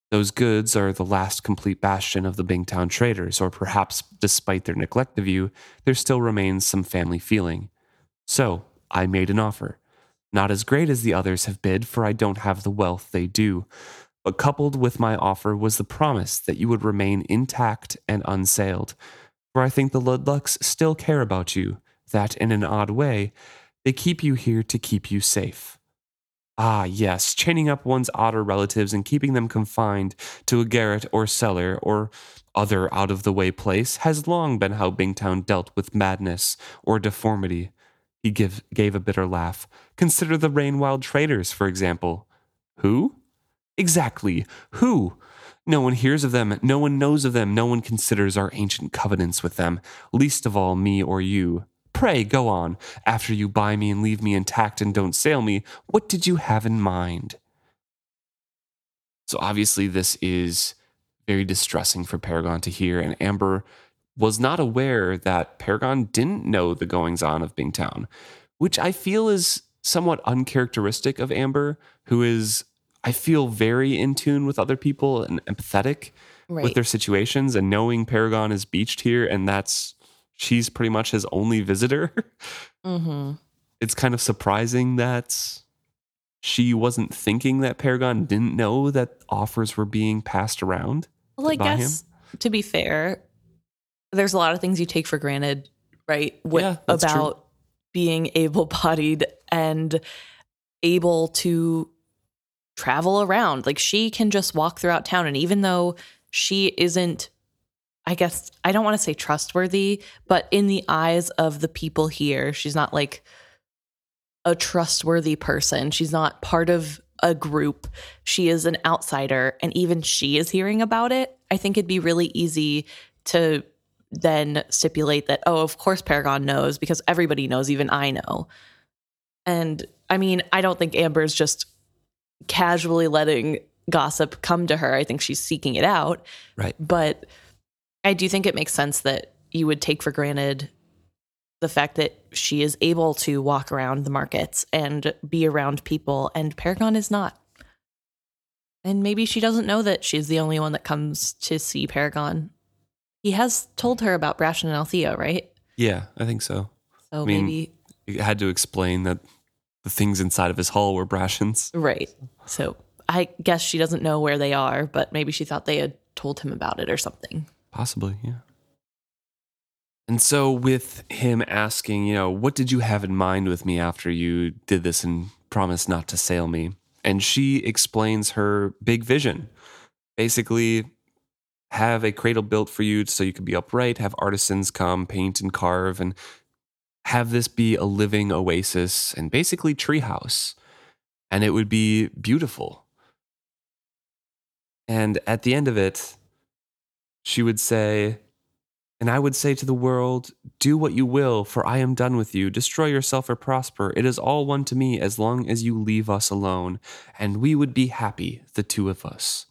Those goods are the last complete bastion of the Bingtown traders, or perhaps, despite their neglect of you, there still remains some family feeling. So, I made an offer. Not as great as the others have bid, for I don't have the wealth they do. But coupled with my offer was the promise that you would remain intact and unsailed for I think the Ludlucks still care about you, that in an odd way, they keep you here to keep you safe. Ah, yes, chaining up one's otter relatives and keeping them confined to a garret or cellar or other out of the way place has long been how Bingtown dealt with madness or deformity. He give, gave a bitter laugh. Consider the Rainwild traders, for example. Who? Exactly. Who? No one hears of them, no one knows of them, no one considers our ancient covenants with them, least of all me or you. Pray go on. After you buy me and leave me intact and don't sail me, what did you have in mind? So obviously, this is very distressing for Paragon to hear, and Amber was not aware that Paragon didn't know the goings on of Bingtown, which I feel is somewhat uncharacteristic of Amber, who is I feel very in tune with other people and empathetic right. with their situations. And knowing Paragon is beached here and that's she's pretty much his only visitor, mm-hmm. it's kind of surprising that she wasn't thinking that Paragon didn't know that offers were being passed around. Well, I guess him. to be fair, there's a lot of things you take for granted, right? What, yeah, about true. being able bodied and able to travel around. Like she can just walk throughout town. And even though she isn't, I guess, I don't want to say trustworthy, but in the eyes of the people here, she's not like a trustworthy person. She's not part of a group. She is an outsider. And even she is hearing about it. I think it'd be really easy to then stipulate that, oh, of course Paragon knows because everybody knows, even I know. And I mean, I don't think Amber's just casually letting gossip come to her. I think she's seeking it out. Right. But I do think it makes sense that you would take for granted the fact that she is able to walk around the markets and be around people, and Paragon is not. And maybe she doesn't know that she's the only one that comes to see Paragon. He has told her about Brashen and Althea, right? Yeah, I think so. So I mean, maybe he had to explain that the things inside of his hull were Brashens. Right. So I guess she doesn't know where they are, but maybe she thought they had told him about it or something. Possibly, yeah. And so, with him asking, you know, what did you have in mind with me after you did this and promised not to sail me? And she explains her big vision. Basically, have a cradle built for you so you can be upright, have artisans come paint and carve, and have this be a living oasis and basically treehouse. And it would be beautiful. And at the end of it, she would say, and I would say to the world, Do what you will, for I am done with you. Destroy yourself or prosper. It is all one to me as long as you leave us alone, and we would be happy, the two of us.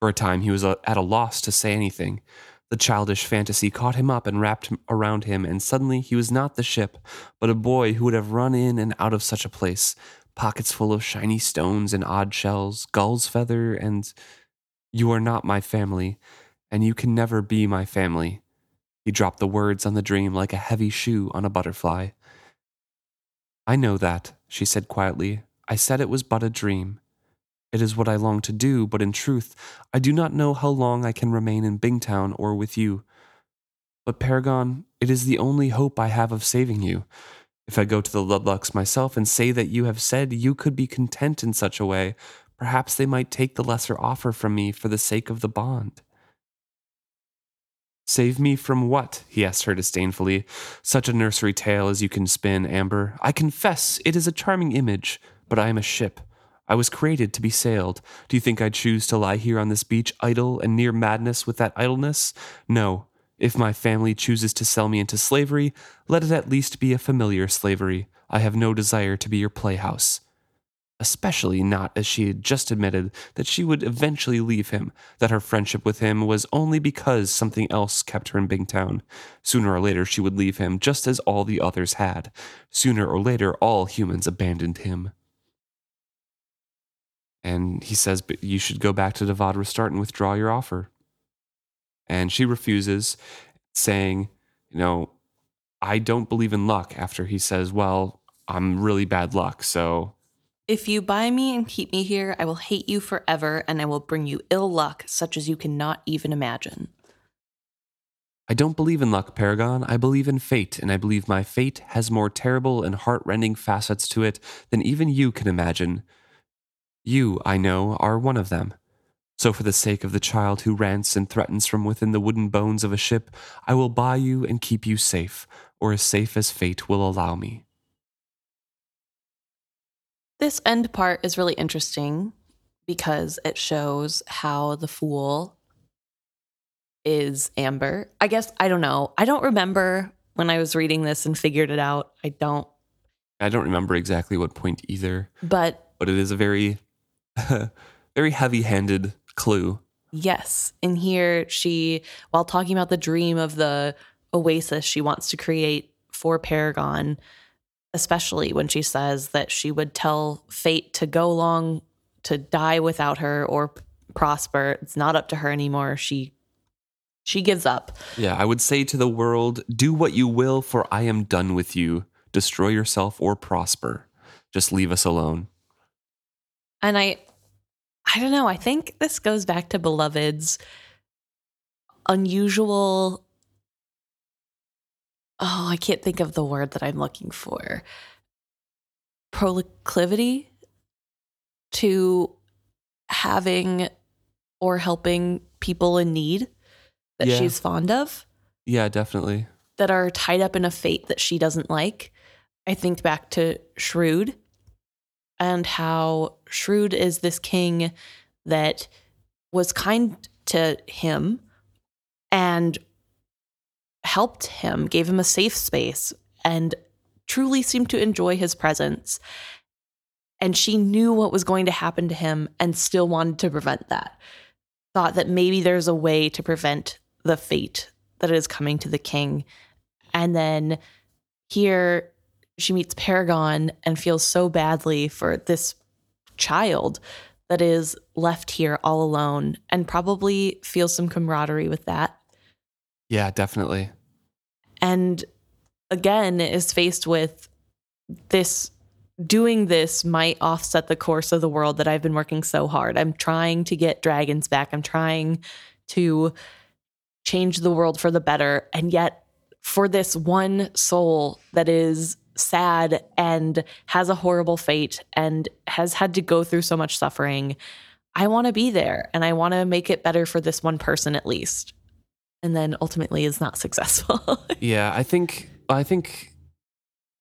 For a time, he was uh, at a loss to say anything. The childish fantasy caught him up and wrapped him around him, and suddenly he was not the ship, but a boy who would have run in and out of such a place, pockets full of shiny stones and odd shells, gull's feather, and you are not my family and you can never be my family. He dropped the words on the dream like a heavy shoe on a butterfly. I know that, she said quietly. I said it was but a dream. It is what I long to do, but in truth, I do not know how long I can remain in Bingtown or with you. But Paragon, it is the only hope I have of saving you. If I go to the Ludlucks myself and say that you have said you could be content in such a way, perhaps they might take the lesser offer from me for the sake of the bond. Save me from what? he asked her disdainfully. Such a nursery tale as you can spin, Amber. I confess it is a charming image, but I am a ship. I was created to be sailed. Do you think I'd choose to lie here on this beach idle and near madness with that idleness? No. If my family chooses to sell me into slavery, let it at least be a familiar slavery. I have no desire to be your playhouse especially not as she had just admitted that she would eventually leave him, that her friendship with him was only because something else kept her in Bingtown. Sooner or later, she would leave him, just as all the others had. Sooner or later, all humans abandoned him. And he says, But you should go back to Davad Restart and withdraw your offer. And she refuses, saying, You know, I don't believe in luck after he says, Well, I'm really bad luck, so if you buy me and keep me here, I will hate you forever, and I will bring you ill luck such as you cannot even imagine. I don't believe in luck, Paragon. I believe in fate, and I believe my fate has more terrible and heart-rending facets to it than even you can imagine. You, I know, are one of them. So, for the sake of the child who rants and threatens from within the wooden bones of a ship, I will buy you and keep you safe, or as safe as fate will allow me. This end part is really interesting because it shows how the fool is Amber. I guess I don't know. I don't remember when I was reading this and figured it out. I don't I don't remember exactly what point either. But but it is a very <laughs> very heavy-handed clue. Yes. In here she while talking about the dream of the oasis she wants to create for Paragon, especially when she says that she would tell fate to go along to die without her or prosper. It's not up to her anymore. She she gives up. Yeah, I would say to the world, do what you will for I am done with you. Destroy yourself or prosper. Just leave us alone. And I I don't know, I think this goes back to Beloved's unusual oh, I can't think of the word that I'm looking for. Proclivity to having or helping people in need that yeah. she's fond of. Yeah, definitely. That are tied up in a fate that she doesn't like. I think back to Shrewd and how Shrewd is this king that was kind to him and helped him, gave him a safe space, and truly seemed to enjoy his presence. And she knew what was going to happen to him and still wanted to prevent that. Thought that maybe there's a way to prevent the fate that is coming to the king. And then here she meets Paragon and feels so badly for this child that is left here all alone and probably feels some camaraderie with that. Yeah, definitely and again is faced with this doing this might offset the course of the world that I've been working so hard. I'm trying to get dragons back. I'm trying to change the world for the better. And yet, for this one soul that is sad and has a horrible fate and has had to go through so much suffering, I want to be there and I want to make it better for this one person at least. And then ultimately is not successful. <laughs> yeah, I think I think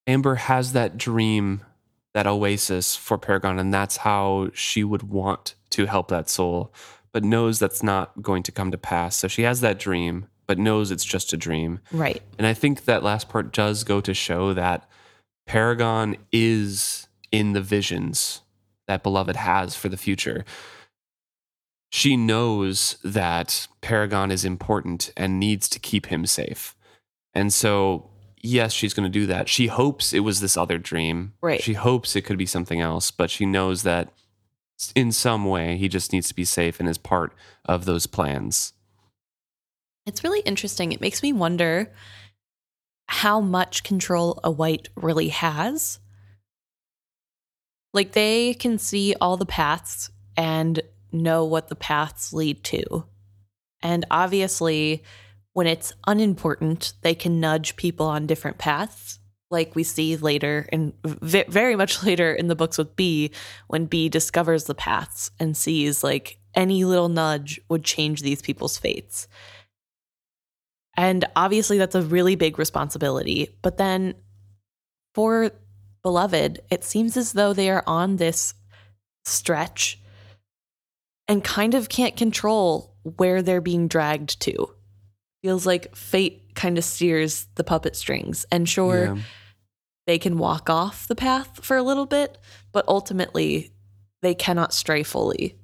Amber has that dream, that oasis for Paragon, and that's how she would want to help that soul, but knows that's not going to come to pass. So she has that dream, but knows it's just a dream. right. And I think that last part does go to show that Paragon is in the visions that Beloved has for the future. She knows that Paragon is important and needs to keep him safe. And so, yes, she's going to do that. She hopes it was this other dream. Right. She hopes it could be something else, but she knows that in some way he just needs to be safe and is part of those plans. It's really interesting. It makes me wonder how much control a white really has. Like they can see all the paths and know what the paths lead to. And obviously, when it's unimportant, they can nudge people on different paths, like we see later and very much <laughs> later in the books with Bee, when Bee discovers the paths and sees like any little nudge would change these people's fates. And obviously, that's a really big responsibility. But then for Beloved, it seems as though they are on this stretch and kind of can't control where they're being dragged to. Feels like fate kind of steers the puppet strings. And sure, Yeah. they can walk off the path for a little bit, but ultimately, they cannot stray fully.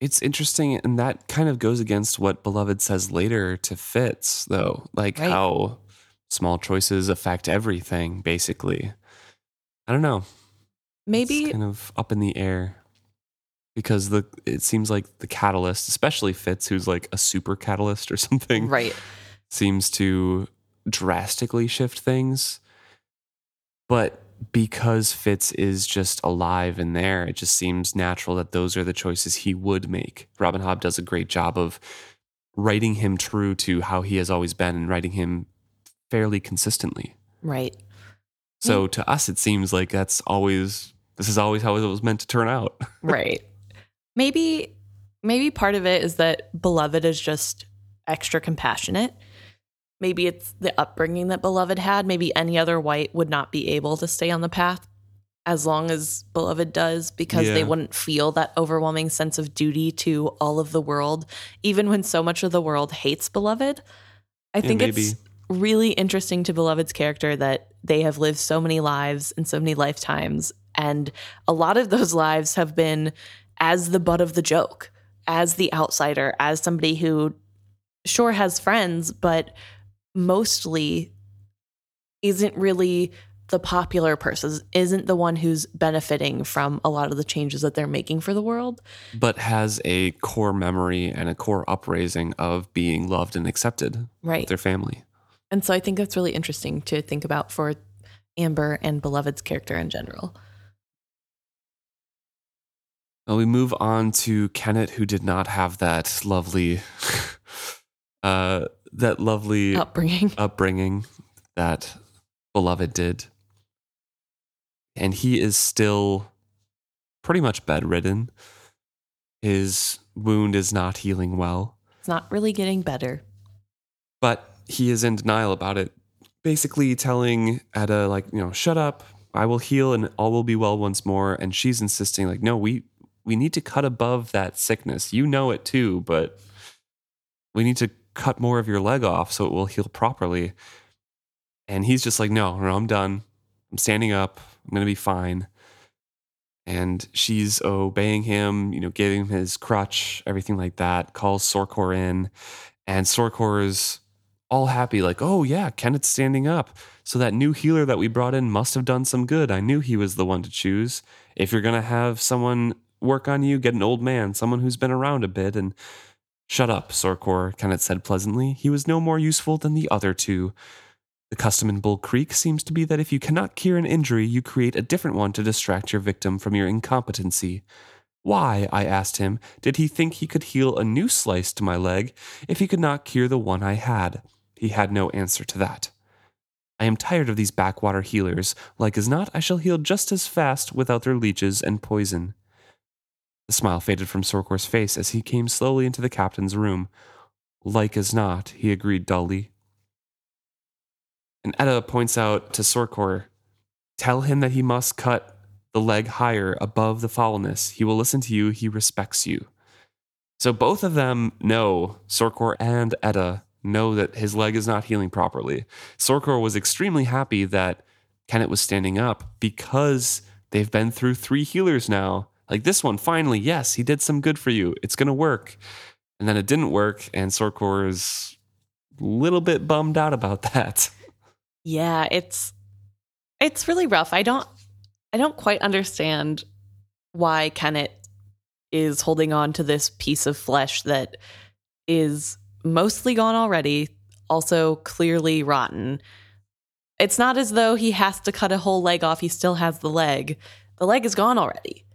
It's interesting, and that kind of goes against what Beloved says later to Fitz, though. Like Right. how small choices affect everything, basically. I don't know. Maybe it's kind of up in the air because the it seems like the catalyst, especially Fitz, who's like a super catalyst or <laughs> something, right. seems to drastically shift things. But because Fitz is just alive in there, it just seems natural that those are the choices he would make. Robin Hobb does a great job of writing him true to how he has always been and writing him fairly consistently. Right. So hmm. to us, it seems like that's always this is always how it was meant to turn out. <laughs> right. Maybe maybe part of it is that beloved is just extra compassionate. Maybe it's the upbringing that beloved had. Maybe any other white would not be able to stay on the path as long as beloved does because they wouldn't feel that overwhelming sense of duty to all of the world even when so much of the world hates beloved. I think maybe. it's really interesting to Beloved's character that they have lived so many lives and so many lifetimes. And a lot of those lives have been as the butt of the joke, as the outsider, as somebody who sure has friends, but mostly isn't really the popular person, isn't the one who's benefiting from a lot of the changes that they're making for the world. but has a core memory and a core upraising of being loved and accepted Right. with their family. And so I think that's really interesting to think about for Amber and Beloved's character in general. Well, we move on to Kennit, who did not have that lovely, <laughs> uh, that lovely Upbringing. <laughs> upbringing that Beloved did. And he is still pretty much bedridden. His wound is not healing well, It's not really getting better. but he is in denial about it. Basically telling Etta, like, you know, shut up, I will heal and all will be well once more. And she's insisting, like, no, we we need to cut above that sickness. You know it too, but we need to cut more of your leg off so it will heal properly. And he's just like, no, no, I'm done. I'm standing up. I'm going to be fine. And she's obeying him, you know, giving him his crutch, everything like that, calls Sorcor in. And Sorcor is all happy, like, oh, yeah, Kennit's standing up. So that new healer that we brought in must have done some good. I knew he was the one to choose. If you're going to have someone work on you, get an old man, someone who's been around a bit. And shut up, Sorcor, Kennit said pleasantly. He was no more useful than the other two. The custom in Bull Creek seems to be that if you cannot cure an injury, you create a different one to distract your victim from your incompetency. Why, I asked him, did he think he could heal a new slice to my leg if he could not cure the one I had? He had no answer to that. I am tired of these backwater healers. Like as not, I shall heal just as fast without their leeches and poison. The smile faded from Sorcor's face as he came slowly into the captain's room. Like as not, he agreed dully. And Etta points out to Sorcor, tell him that he must cut the leg higher above the foulness. He will listen to you, he respects you. So both of them know, Sorcor and Etta know that his leg is not healing properly. Sorcor was extremely happy that Kennit was standing up because they've been through three healers now. Like this one, finally, yes, he did some good for you. It's going to work. And then it didn't work, and Sorcor is a little bit bummed out about that. Yeah, it's it's really rough. I don't I don't quite understand why Kennit is holding on to this piece of flesh that is mostly gone already, also clearly rotten. It's not as though he has to cut a whole leg off, he still has the leg. The leg is gone already.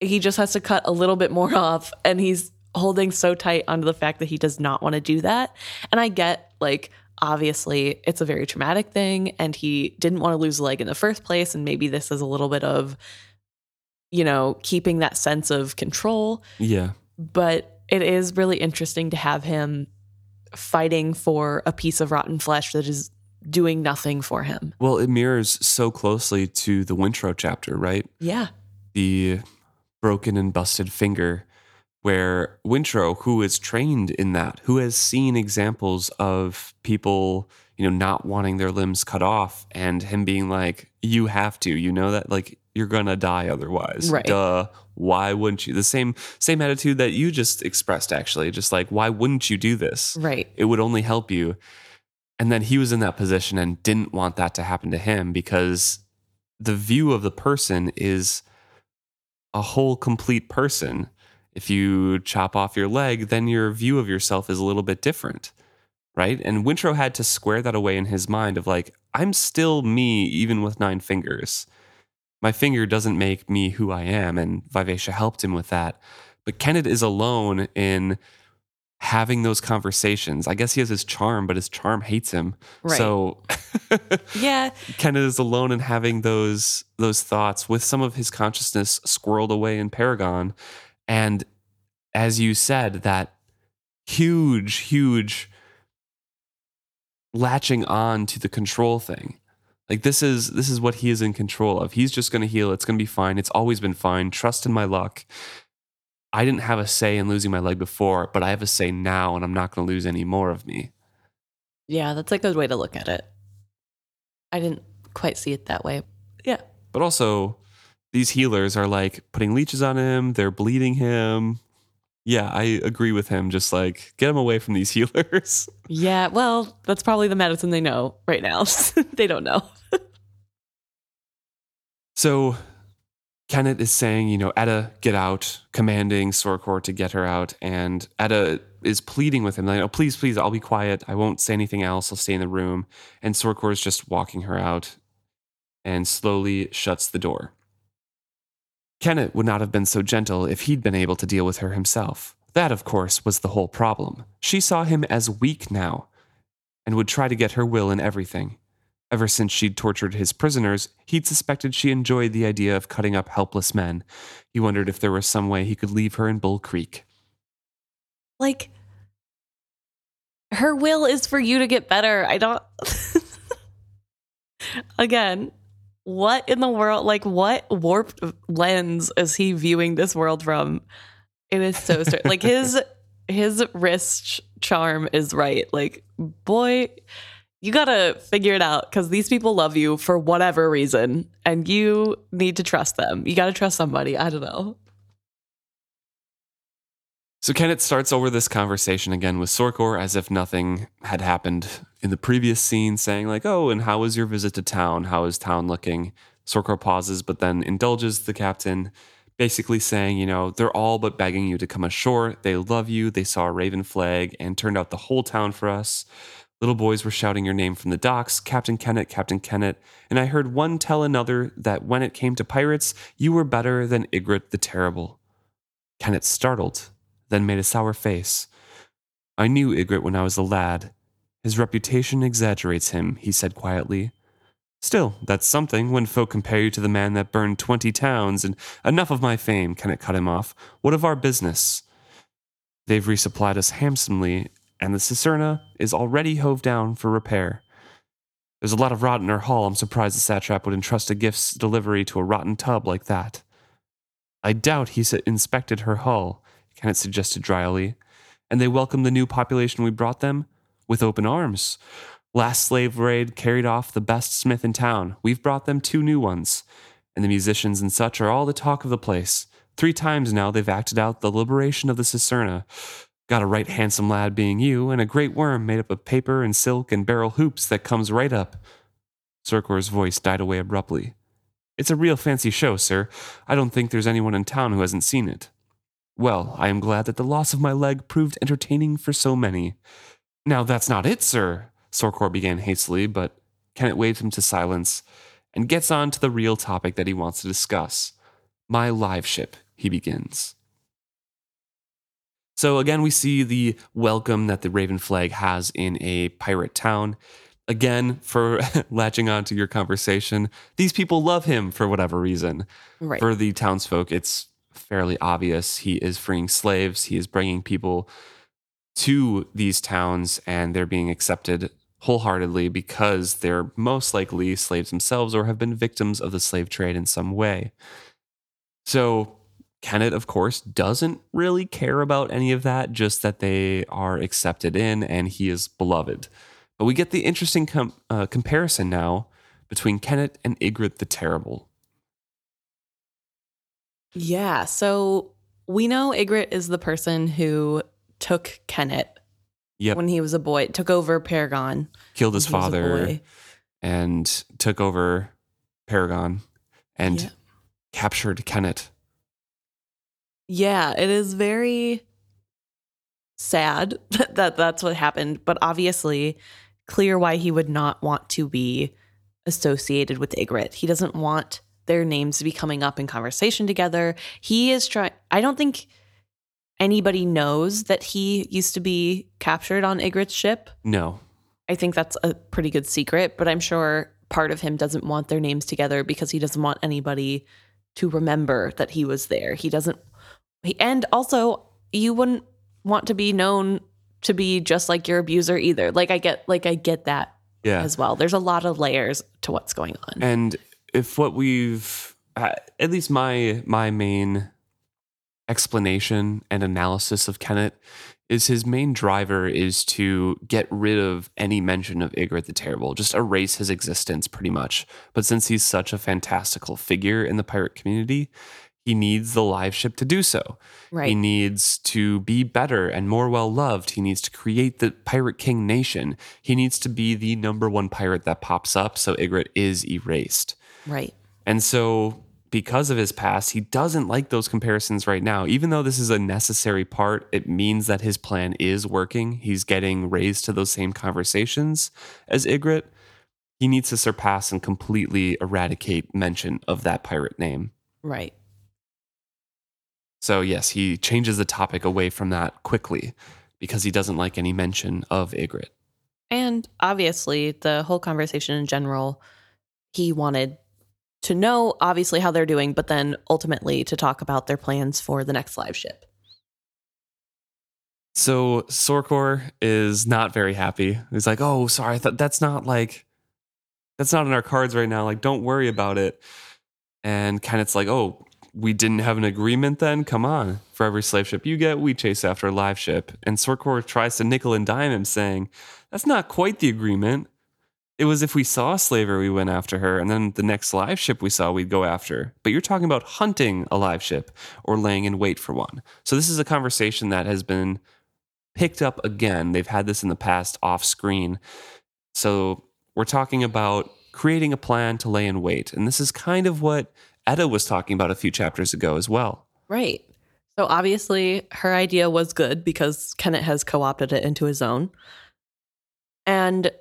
He just has to cut a little bit more <laughs> off, and he's holding so tight onto the fact that he does not want to do that. And I get, like, obviously it's a very traumatic thing, and he didn't want to lose a leg in the first place. And maybe this is a little bit of, you know, keeping that sense of control. Yeah. But it is really interesting to have him fighting for a piece of rotten flesh that is doing nothing for him. Well, it mirrors so closely to the Wintrow chapter, right? Yeah. The broken and busted finger, where Wintrow, who is trained in that, who has seen examples of people, you know, not wanting their limbs cut off and him being like, you have to, you know that like you're gonna die otherwise. Right. Duh. Why wouldn't you? The same same attitude that you just expressed actually. Just like, why wouldn't you do this? Right. It would only help you. And then he was in that position and didn't want that to happen to him because the view of the person is a whole complete person. If you chop off your leg, then your view of yourself is a little bit different. Right. And Wintrow had to square that away in his mind of like, I'm still me, even with nine fingers. My finger doesn't make me who I am. And Vivacia helped him with that. But Kennit is alone in having those conversations. I guess he has his charm, but his charm hates him. Right. So <laughs> Yeah. Kennit is alone in having those those thoughts with some of his consciousness squirreled away in Paragon. And as you said, that huge, huge latching on to the control thing. Like this is this is what he is in control of. He's just gonna heal. It's gonna be fine. It's always been fine. Trust in my luck. I didn't have a say in losing my leg before, but I have a say now, and I'm not gonna lose any more of me. Yeah, that's a good way to look at it. I didn't quite see it that way. Yeah. But also, these healers are like putting leeches on him, they're bleeding him. Yeah, I agree with him. Just like get him away from these <laughs> healers. Yeah, well, that's probably the medicine they know right now. <laughs> they don't know. So Kennit is saying, you know, Etta, get out, commanding Sorcor to get her out. And Etta is pleading with him, like, oh, please, please, I'll be quiet. I won't say anything else. I'll stay in the room. And Sorcor is just walking her out and slowly shuts the door. Kennit would not have been so gentle if he'd been able to deal with her himself. That, of course, was the whole problem. She saw him as weak now and would try to get her will in everything. Ever since she'd tortured his prisoners, he'd suspected she enjoyed the idea of cutting up helpless men. He wondered if there was some way he could leave her in Bull Creek. Like, her will is for you to get better. I don't. <laughs> Again, what in the world? Like, what warped lens is he viewing this world from? It is so strange. like his his wrist charm is right. Like, boy, you gotta figure it out because these people love you for whatever reason, and you need to trust them. You gotta trust somebody. I don't know. So Kennit starts over this conversation again with Sorcor as if nothing had happened in the previous scene, saying, like, oh, and how was your visit to town? How is town looking? Sorcor pauses, but then indulges the captain, basically saying, you know, they're all but begging you to come ashore. They love you. They saw a raven flag and turned out the whole town for us. Little boys were shouting your name from the docks, Captain Kennit, Captain Kennit, and I heard one tell another that when it came to pirates, you were better than Igrot the Terrible. Kennit startled, then made a sour face. I knew Igrot when I was a lad. His reputation exaggerates him, he said quietly. Still, that's something when folk compare you to the man that burned 20 towns and enough of my fame, Kennit cut him off. What of our business? They've resupplied us handsomely, and the Sicerna is already hove down for repair. There's a lot of rot in her hull. I'm surprised the satrap would entrust a gift's delivery to a rotten tub like that. I doubt he's inspected her hull, Kennit suggested dryly. And they welcomed the new population we brought them with open arms. Last slave raid carried off the best smith in town. We've brought them two new ones. And the musicians and such are all the talk of the place. Three times now they've acted out the liberation of the Sicerna. Got a right handsome lad being you, and a great worm made up of paper and silk and barrel hoops that comes right up. Sorcor's voice died away abruptly. It's a real fancy show, sir. I don't think there's anyone in town who hasn't seen it. Well, I am glad that the loss of my leg proved entertaining for so many. Now, that's not it, sir, Sorcor began hastily, but Kennit waved him to silence and gets on to the real topic that he wants to discuss. My live ship, he begins. So again, we see the welcome that the Raven flag has in a pirate town. Again, for <laughs> latching on to your conversation, these people love him for whatever reason. Right. For the townsfolk, it's fairly obvious. He is freeing slaves, he is bringing people to these towns, and they're being accepted wholeheartedly because they're most likely slaves themselves or have been victims of the slave trade in some way. So Kennit, of course, doesn't really care about any of that, just that they are accepted in and he is beloved. But we get the interesting com- uh, comparison now between Kennit and Igrot the Terrible. Yeah, so we know Igrot is the person who took Kennit Yep. when he was a boy, took over Paragon. Killed his when he was a father and took over Paragon and Yeah. captured Kennit. Yeah, it is very sad <laughs> that that's what happened, but obviously clear why he would not want to be associated with Igrot. He doesn't want their names to be coming up in conversation together. He is trying I don't think anybody knows that he used to be captured on Igrot's ship. No. I think that's a pretty good secret, but I'm sure part of him doesn't want their names together because he doesn't want anybody to remember that he was there. He doesn't and also you wouldn't want to be known to be just like your abuser either. Like I get like I get that Yeah. as well. There's a lot of layers to what's going on. And if what we've uh, at least my my main explanation and analysis of Kennit is his main driver is to get rid of any mention of Igrot the Terrible, just erase his existence pretty much. But since he's such a fantastical figure in the pirate community, he needs the live ship to do so. right. He needs to be better and more well loved. He needs to create the Pirate King nation. He needs to be the number one pirate that pops up so Igrot is erased. right. And so, because of his past, he doesn't like those comparisons right now. Even though this is a necessary part, it means that his plan is working. He's getting raised to those same conversations as Igrot. He needs to surpass and completely eradicate mention of that pirate name. Right. So, yes, he changes the topic away from that quickly because he doesn't like any mention of Igrot. And obviously, the whole conversation in general, he wanted to know obviously how they're doing, but then ultimately to talk about their plans for the next live ship. So, Sorcor is not very happy. He's like, oh, sorry, I thought that's not like, that's not in our cards right now. Like, don't worry about it. And Kennit's like, oh, we didn't have an agreement then? Come on. For every slave ship you get, we chase after a live ship. And Sorcor tries to nickel and dime him, saying, that's not quite the agreement. It was if we saw a slaver, we went after her, and then the next live ship we saw, we'd go after. But you're talking about hunting a live ship or laying in wait for one. So this is a conversation that has been picked up again. They've had this in the past off screen. So we're talking about creating a plan to lay in wait. And this is kind of what Etta was talking about a few chapters ago as well. Right. So obviously, her idea was good because Kennit has co opted it into his own. And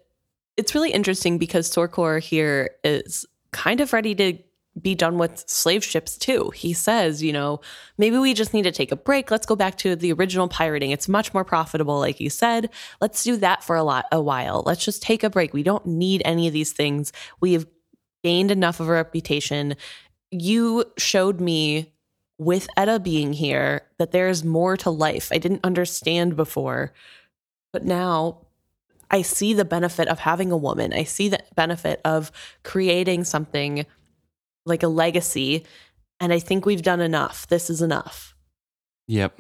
it's really interesting because Sorcor here is kind of ready to be done with slave ships too. He says, you know, maybe we just need to take a break. Let's go back to the original pirating. It's much more profitable, like you said. Let's do that for a lot a while. Let's just take a break. We don't need any of these things. We've gained enough of a reputation. You showed me with Etta being here that there's more to life. I didn't understand before, but now I see the benefit of having a woman. I see the benefit of creating something like a legacy. And I think we've done enough. This is enough. Yep.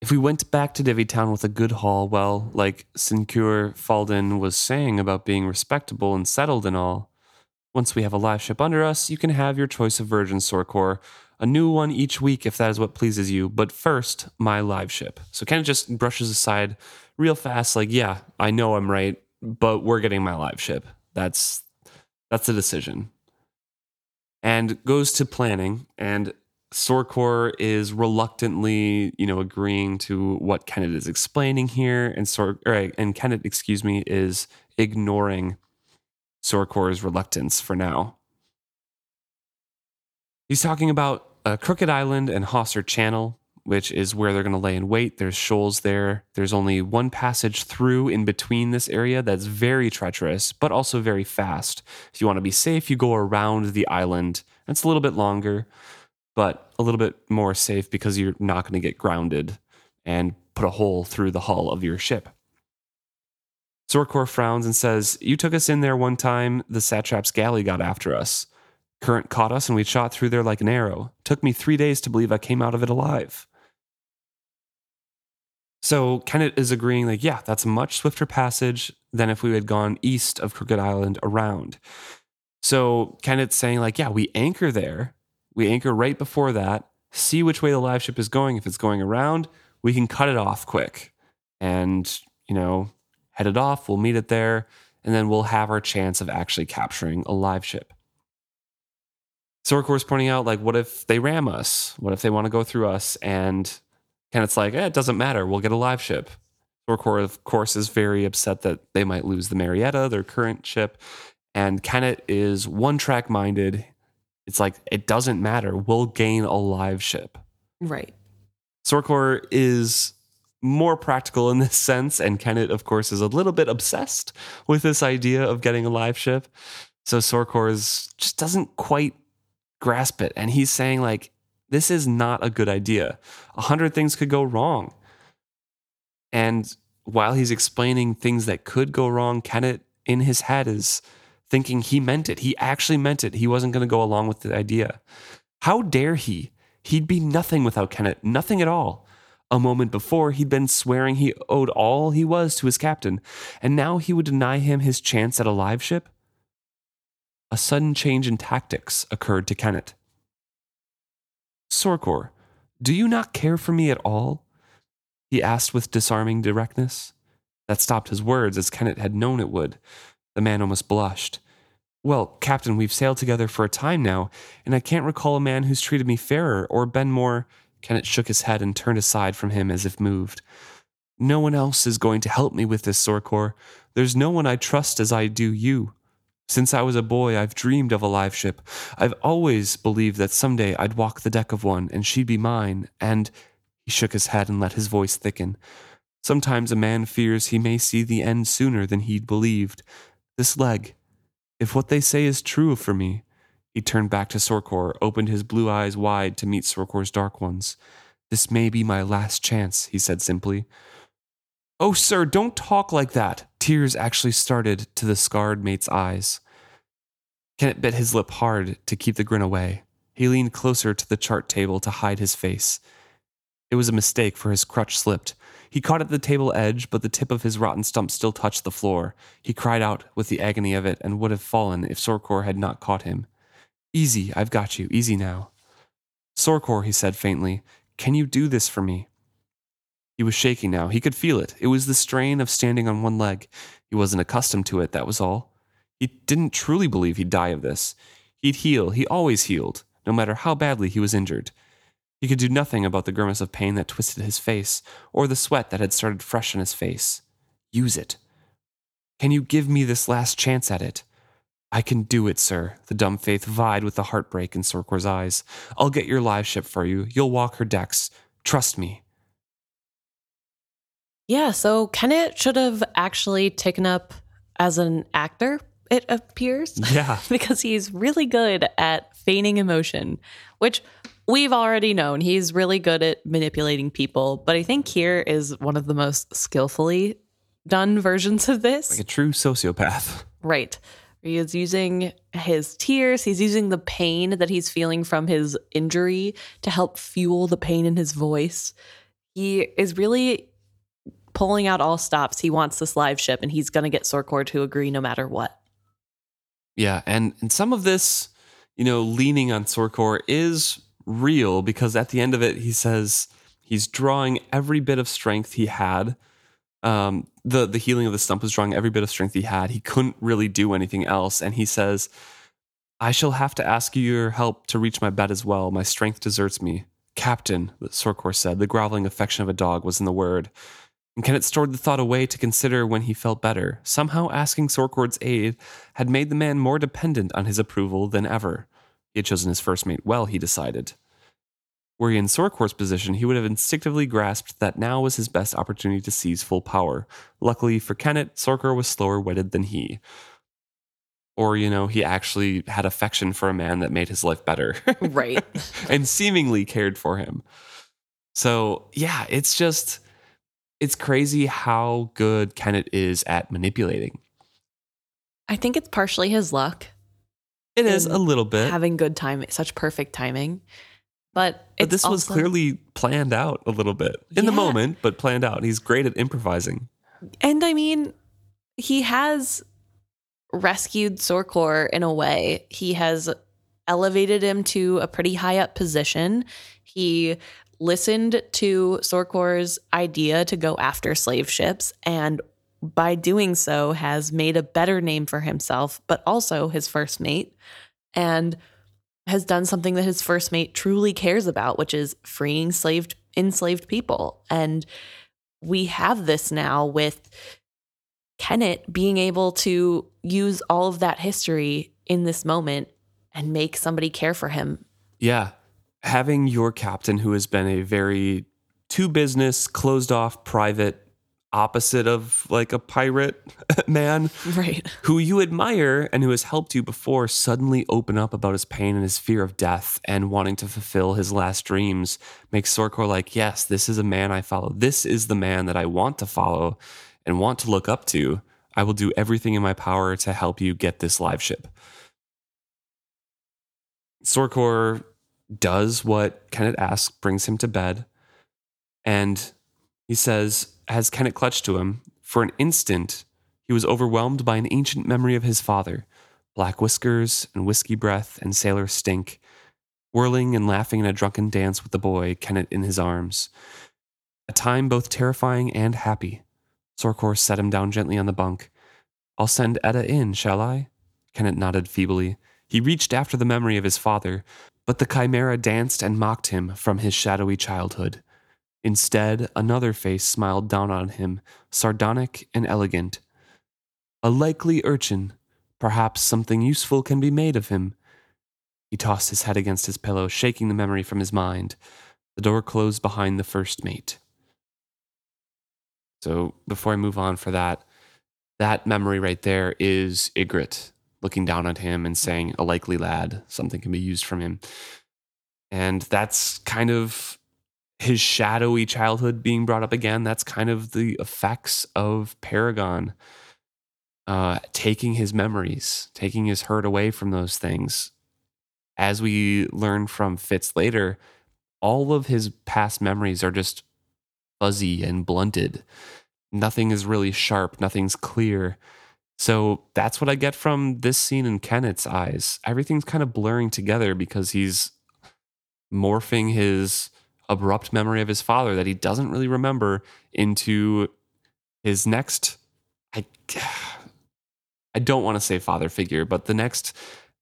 If we went back to Divvy Town with a good haul, well, like Sincure Faldin was saying about being respectable and settled and all, once we have a live ship under us, you can have your choice of virgin Sorcor, a new one each week if that is what pleases you. But first, my live ship. So Ken just brushes aside real fast, like, yeah, I know I'm right, but we're getting my live ship. That's that's the decision. And goes to planning, and Sorcor is reluctantly, you know, agreeing to what Kennit is explaining here, and Sor or, and Kennit, excuse me, is ignoring Sorcor's reluctance for now. He's talking about Crooked Island and Hosser Channel, which is where they're going to lay in wait. There's shoals there. There's only one passage through in between this area that's very treacherous, but also very fast. If you want to be safe, you go around the island. It's a little bit longer, but a little bit more safe because you're not going to get grounded and put a hole through the hull of your ship. Sorcor frowns and says, You took us in there one time, the satrap's galley got after us. Current caught us and we shot through there like an arrow. Took me three days to believe I came out of it alive. So Kennit is agreeing, like, yeah, that's a much swifter passage than if we had gone east of Crooked Island around. So Kennit's saying, like, yeah, we anchor there. We anchor right before that, see which way the live ship is going. If it's going around, we can cut it off quick and, you know, head it off. We'll meet it there, and then we'll have our chance of actually capturing a live ship. Sorcor's pointing out, like, what if they ram us? What if they want to go through us? And Kennit's like, eh, it doesn't matter. We'll get a live ship. Sorcor, of course, is very upset that they might lose the Marietta, their current ship. And Kennit is one track minded. It's like, it doesn't matter. We'll gain a live ship. Right. Sorcor is more practical in this sense. And Kennit, of course, is a little bit obsessed with this idea of getting a live ship. So Sorcor is, just doesn't quite grasp it. And he's saying, like, this is not a good idea. A hundred things could go wrong. And while he's explaining things that could go wrong, Kennit in his head is thinking he meant it. He actually meant it. He wasn't going to go along with the idea. How dare he? He'd be nothing without Kenneth, nothing at all. A moment before, he'd been swearing he owed all he was to his captain, and now he would deny him his chance at a live ship? A sudden change in tactics occurred to Kennit. Sorcor, do you not care for me at all? He asked with disarming directness. That stopped his words, as Kennit had known it would. The man almost blushed. Well, Captain, we've sailed together for a time now, and I can't recall a man who's treated me fairer or been more. Kennit shook his head and turned aside from him as if moved. No one else is going to help me with this, Sorcor. There's no one I trust as I do you. Since I was a boy, I've dreamed of a live ship. I've always believed that someday I'd walk the deck of one and she'd be mine. And he shook his head and let his voice thicken. Sometimes a man fears he may see the end sooner than he'd believed. This leg, if what they say is true for me, he turned back to Sorcor, opened his blue eyes wide to meet Sorcor's dark ones. This may be my last chance, he said simply. Oh, sir, don't talk like that. Tears actually started to the scarred mate's eyes. Kennit bit his lip hard to keep the grin away. He leaned closer to the chart table to hide his face. It was a mistake, for his crutch slipped. He caught at the table edge, but the tip of his rotten stump still touched the floor. He cried out with the agony of it and would have fallen if Sorcor had not caught him. Easy, I've got you. Easy now. Sorcor, he said faintly, can you do this for me? He was shaking now. He could feel it. It was the strain of standing on one leg. He wasn't accustomed to it, that was all. He didn't truly believe he'd die of this. He'd heal. He always healed, no matter how badly he was injured. He could do nothing about the grimace of pain that twisted his face, or the sweat that had started fresh on his face. Use it. Can you give me this last chance at it? I can do it, sir. The dumb faith vied with the heartbreak in Sorcor's eyes. I'll get your live ship for you. You'll walk her decks. Trust me. Yeah, so Kennit should have actually taken up as an actor it appears. <laughs> <laughs> Yeah. because he's really good at feigning emotion, which we've already known. He's really good at manipulating people, but I think here is one of the most skillfully done versions of this. Like a true sociopath. <laughs> Right. He is using his tears, he's using the pain that he's feeling from his injury to help fuel the pain in his voice. He is really pulling out all stops. He wants this live ship and he's going to get Sorcor to agree no matter what. Yeah, and and some of this, you know, leaning on Sorcor is real because at the end of it he says he's drawing every bit of strength he had um, the the healing of the stump was drawing every bit of strength he had. He couldn't really do anything else, and he says, "I shall have to ask your help to reach my bed as well. My strength deserts me." Captain, Sorcor said, the groveling affection of a dog was in the word. And Kennit stored the thought away to consider when he felt better. Somehow asking Sorcor's aid had made the man more dependent on his approval than ever. He had chosen his first mate well, he decided. Were he in Sorcor's position, he would have instinctively grasped that now was his best opportunity to seize full power. Luckily for Kennit, Sorcor was slower witted than he. Or, you know, he actually had affection for a man that made his life better. <laughs> right. and seemingly cared for him. So, yeah, it's just, it's crazy how good Kennit is at manipulating. I think it's partially his luck. It is a little bit. Having good time, such perfect timing. But, but this was clearly planned out a little bit in yeah. the moment, but planned out. He's great at improvising. And I mean, he has rescued Sorcor in a way. He has elevated him to a pretty high up position. He listened to Sorcor's idea to go after slave ships and by doing so has made a better name for himself, but also his first mate. And has done something that his first mate truly cares about, which is freeing enslaved enslaved people. And we have this now with Kennit being able to use all of that history in this moment and make somebody care for him. Yeah. Having your captain who has been a very to business, closed off, private opposite of like a pirate <laughs> man right. who you admire and who has helped you before suddenly open up about his pain and his fear of death and wanting to fulfill his last dreams makes Sorcor like yes this is a man I follow. This is the man that I want to follow and want to look up to. I will do everything in my power to help you get this live ship. Sorcor does what Kennit asks brings him to bed and he says as Kennit clutched to him, for an instant, he was overwhelmed by an ancient memory of his father black whiskers and whiskey breath and sailor stink, whirling and laughing in a drunken dance with the boy, Kennit in his arms. A time both terrifying and happy. Sorcor set him down gently on the bunk. I'll send Etta in, shall I? Kennit nodded feebly. He reached after the memory of his father, but the chimera danced and mocked him from his shadowy childhood. Instead, another face smiled down on him, sardonic and elegant. A likely urchin. Perhaps something useful can be made of him. He tossed his head against his pillow, shaking the memory from his mind. The door closed behind the first mate. So, before I move on for that, that memory right there is Igrot looking down at him and saying, A likely lad, something can be used from him. And that's kind of his shadowy childhood being brought up again. That's kind of the effects of Paragon uh, taking his memories, taking his hurt away from those things. As we learn from Fitz later, all of his past memories are just fuzzy and blunted. Nothing is really sharp, nothing's clear. So that's what I get from this scene in Kennit's eyes. Everything's kind of blurring together because he's morphing his abrupt memory of his father that he doesn't really remember into his next I I don't want to say father figure, but the next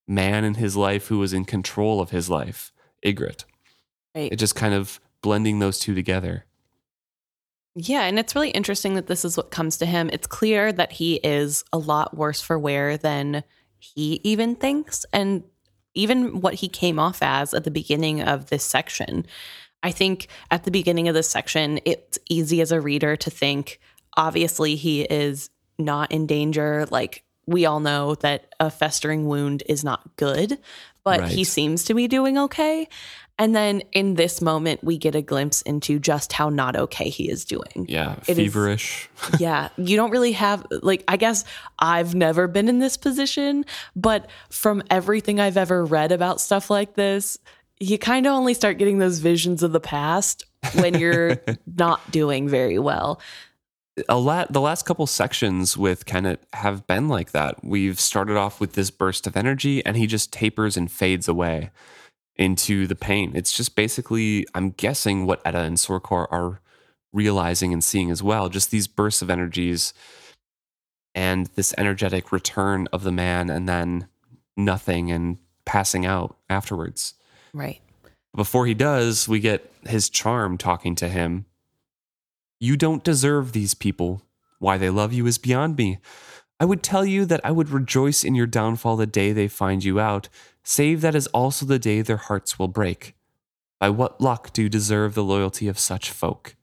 man in his life who was in control of his life, Igrot. Right. It just kind of blending those two together. Yeah, and it's really interesting that this is what comes to him. It's clear that he is a lot worse for wear than he even thinks and even what he came off as at the beginning of this section. I think at the beginning of this section, it's easy as a reader to think, obviously, he is not in danger. Like, we all know that a festering wound is not good, but he seems to be doing okay. And then in this moment, we get a glimpse into just how not okay he is doing. Yeah, It is- feverish. <laughs> yeah, you don't really have like I guess I've never been in this position, but from everything I've ever read about stuff like this, you kind of only start getting those visions of the past when you're <laughs> not doing very well. a lot the last couple sections with Kennit have been like that. We've started off with this burst of energy and he just tapers and fades away into the pain. It's just basically I'm guessing what Etta and Sorcor are realizing and seeing as well. Just these bursts of energies and this energetic return of the man and then nothing and passing out afterwards. Right. Before he does, we get his charm talking to him. You don't deserve these people. Why they love you is beyond me. I would tell you that I would rejoice in your downfall the day they find you out, save that is also the day their hearts will break. By what luck do you deserve the loyalty of such folk?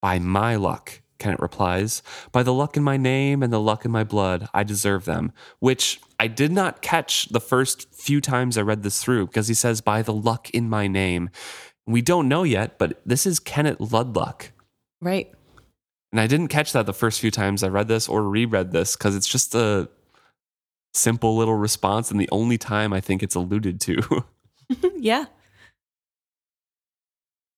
By my luck, Kennit replies. By the luck in my name and the luck in my blood, I deserve them. Which I did not catch the first few times I read this through because he says, by the luck in my name. We don't know yet, but this is Kennit Ludluck. Right. And I didn't catch that the first few times I read this or reread this because it's just a simple little response and the only time I think it's alluded to. <laughs> <laughs> yeah.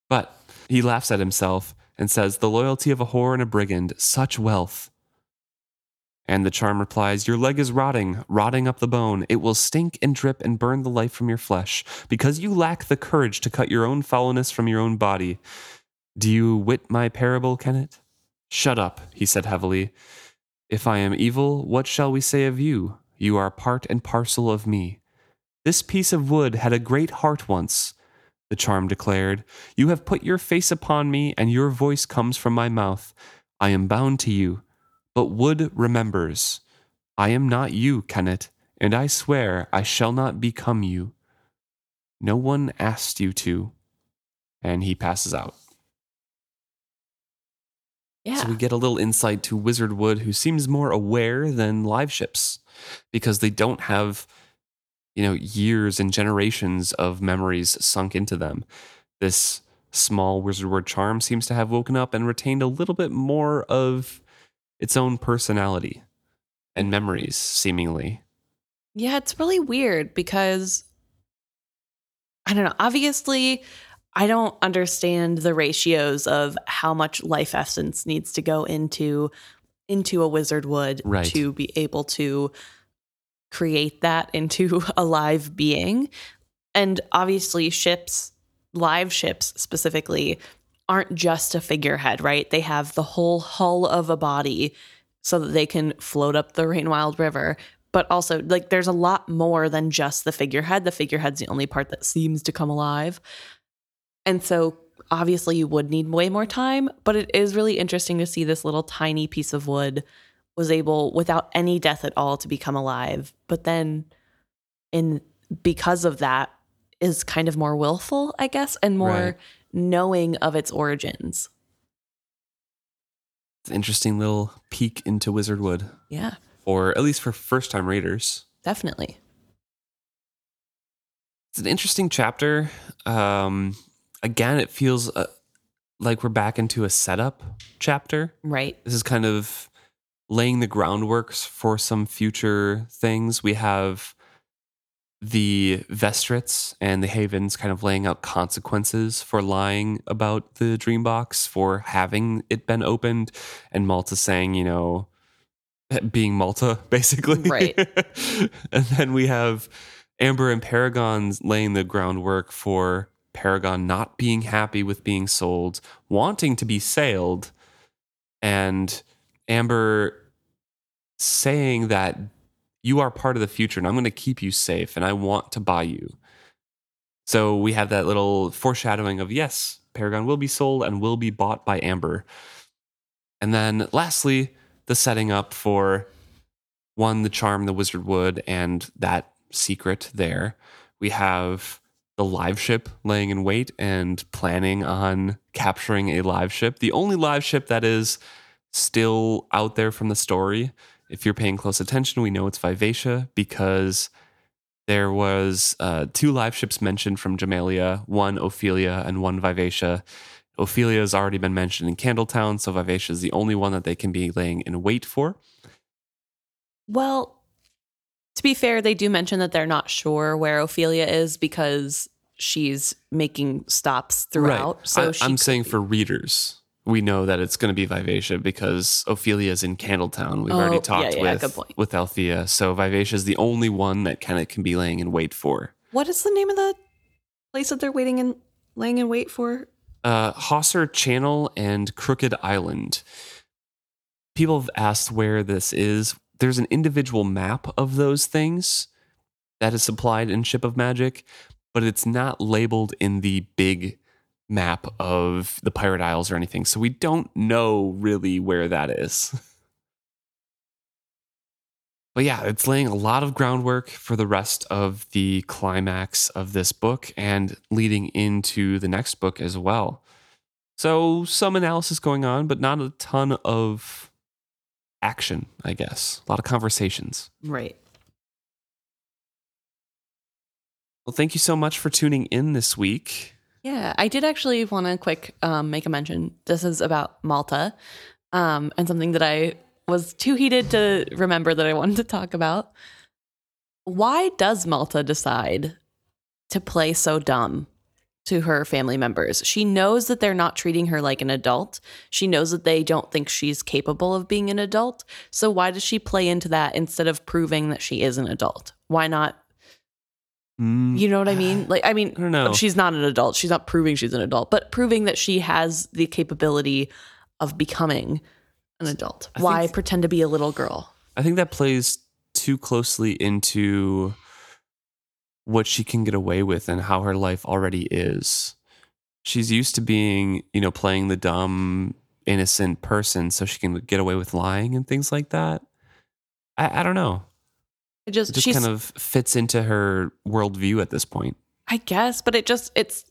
But he laughs at himself and says, The loyalty of a whore and a brigand, such wealth. And the charm replies, Your leg is rotting, rotting up the bone. It will stink and drip and burn the life from your flesh, because you lack the courage to cut your own foulness from your own body. Do you wit my parable, Kennit? Shut up, he said heavily. If I am evil, what shall we say of you? You are part and parcel of me. This piece of wood had a great heart once, the charm declared. You have put your face upon me, and your voice comes from my mouth. I am bound to you. But wood remembers. I am not you, Kennit, and I swear I shall not become you. No one asked you to. And he passes out. Yeah. So we get a little insight to Wizard Wood, who seems more aware than live ships because they don't have, you know, years and generations of memories sunk into them. This small Wizard Wood charm seems to have woken up and retained a little bit more of its own personality and memories, seemingly. Yeah, it's really weird because I don't know. Obviously, I don't understand the ratios of how much life essence needs to go into into a wizard wood Right. to be able to create that <laughs> into a live being. And obviously ships, live ships specifically, aren't just a figurehead, right? They have the whole hull of a body so that they can float up the Rainwild River. But also, like, there's a lot more than just the figurehead. The figurehead's the only part that seems to come alive. And so, obviously, you would need way more time, but it is really interesting to see this little tiny piece of wood was able, without any death at all, to become alive. But then, in because of that, is kind of more willful, I guess, and more Right. knowing of its origins. It's an interesting little peek into Wizard Wood, Yeah, or at least for first time readers. definitely. It's an interesting chapter. Um, again, it feels uh, like we're back into a setup chapter. Right. This is kind of laying the groundwork for some future things. We have the Vestrits and the Havens kind of laying out consequences for lying about the dream box, for having it been opened, and Malta saying, you know, being Malta, <laughs> basically. Right. <laughs> and then we have Amber and Paragon laying the groundwork for Paragon not being happy with being sold, wanting to be sailed, and Amber saying that you are part of the future and I'm going to keep you safe and I want to buy you. So we have that little foreshadowing of yes, Paragon will be sold and will be bought by Amber. And then lastly, the setting up for one, the charm, the wizard wood, and that secret there. We have the live ship laying in wait and planning on capturing a live ship. The only live ship that is still out there from the story if you're paying close attention, we know it's Vivacia because there was uh, two live ships mentioned from Jamaillia, one Ophelia and one Vivacia. Ophelia has already been mentioned in Candletown, so Vivacia is the only one that they can be laying in wait for. Well, to be fair, they do mention that they're not sure where Ophelia is because she's making stops throughout. So I, she I'm saying be- for readers, we know that it's going to be Vivacia because Ophelia's is in Candletown. We've Oh, already talked yeah, with with Althea, so Vivacia is the only one that kind of can be laying in wait for. what is the name of the place that they're waiting and laying in wait for? uh, Hosser Channel and Crooked Island. People have asked where this is. There's an individual map of those things that is supplied in Ship of Magic, but it's not labeled in the big map of the Pirate Isles or anything. So we don't know really where that is. <laughs> But yeah, it's laying a lot of groundwork for the rest of the climax of this book and leading into the next book as well. So, some analysis going on, but not a ton of action, I guess. A lot of conversations. Right. Well, thank you so much for tuning in this week. Yeah, I did actually want to quick um, make a mention. This is about Malta, um, and something that I was too heated to remember that I wanted to talk about. Why does Malta decide to play so dumb to her family members? She knows that they're not treating her like an adult. She knows that they don't think she's capable of being an adult. So why does she play into that instead of proving that she is an adult? Why not? Mm, You know what I mean? Like, I mean, I don't know. she's not an adult. She's not proving she's an adult, but proving that she has the capability of becoming an adult. I Why think- pretend to be a little girl? I think that plays too closely into what she can get away with and how her life already is. She's used to being, you know, playing the dumb, innocent person so she can get away with lying and things like that. I, I don't know. It just, It just kind of fits into her worldview at this point. I guess, but it just, it's,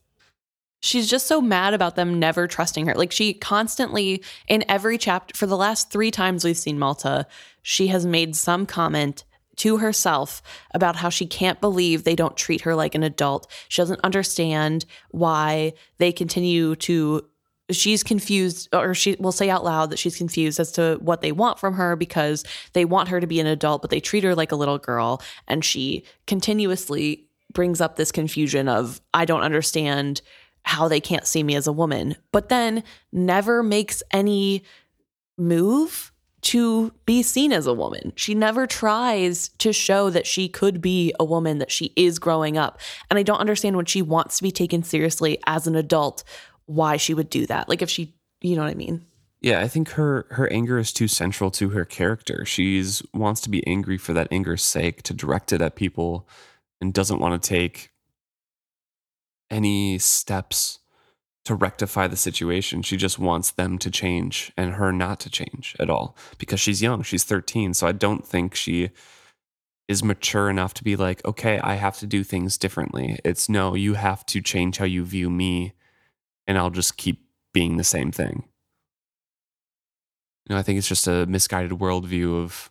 she's just so mad about them never trusting her. Like she constantly, in every chapter, for the last three times we've seen Malta, she has made some comment to herself about how she can't believe they don't treat her like an adult. She doesn't understand why they continue to she's confused or she will say out loud that she's confused as to what they want from her because they want her to be an adult but they treat her like a little girl and she continuously brings up this confusion of I don't understand how they can't see me as a woman but then never makes any move to be seen as a woman. She never tries to show that she could be a woman, that she is growing up. And I don't understand when she wants to be taken seriously as an adult, why she would do that. Like if she, you know what I mean? Yeah, I think her her anger is too central to her character. She's wants to be angry for that anger's sake, to direct it at people, and doesn't want to take any steps to rectify the situation. She just wants them to change and her not to change at all because she's young. She's 13, so I don't think she is mature enough to be like, "Okay, I have to do things differently." It's no, you have to change how you view me and I'll just keep being the same thing. You know, I think it's just a misguided worldview of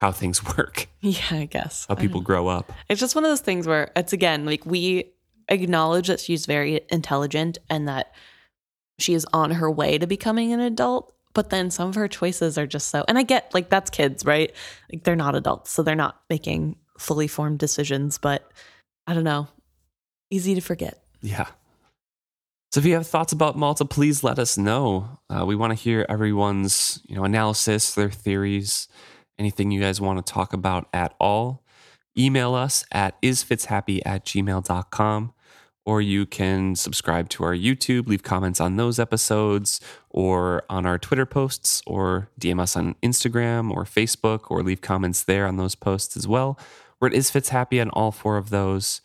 how things <laughs> work, Yeah, I guess. how people grow up. It's just one of those things where it's again like we acknowledge that she's very intelligent and that she is on her way to becoming an adult, but then some of her choices are just so and I get like that's kids, right? Like they're not adults, so they're not making fully formed decisions, but I don't know. Easy to forget. Yeah. So if you have thoughts about Malta, please let us know. Uh, we want to hear everyone's, you know, analysis, their theories, anything you guys want to talk about at all. Email us at isfitshappy at gmail.com or you can subscribe to our YouTube, leave comments on those episodes or on our Twitter posts or DM us on Instagram or Facebook or leave comments there on those posts as well. We're at isfitshappy on all four of those.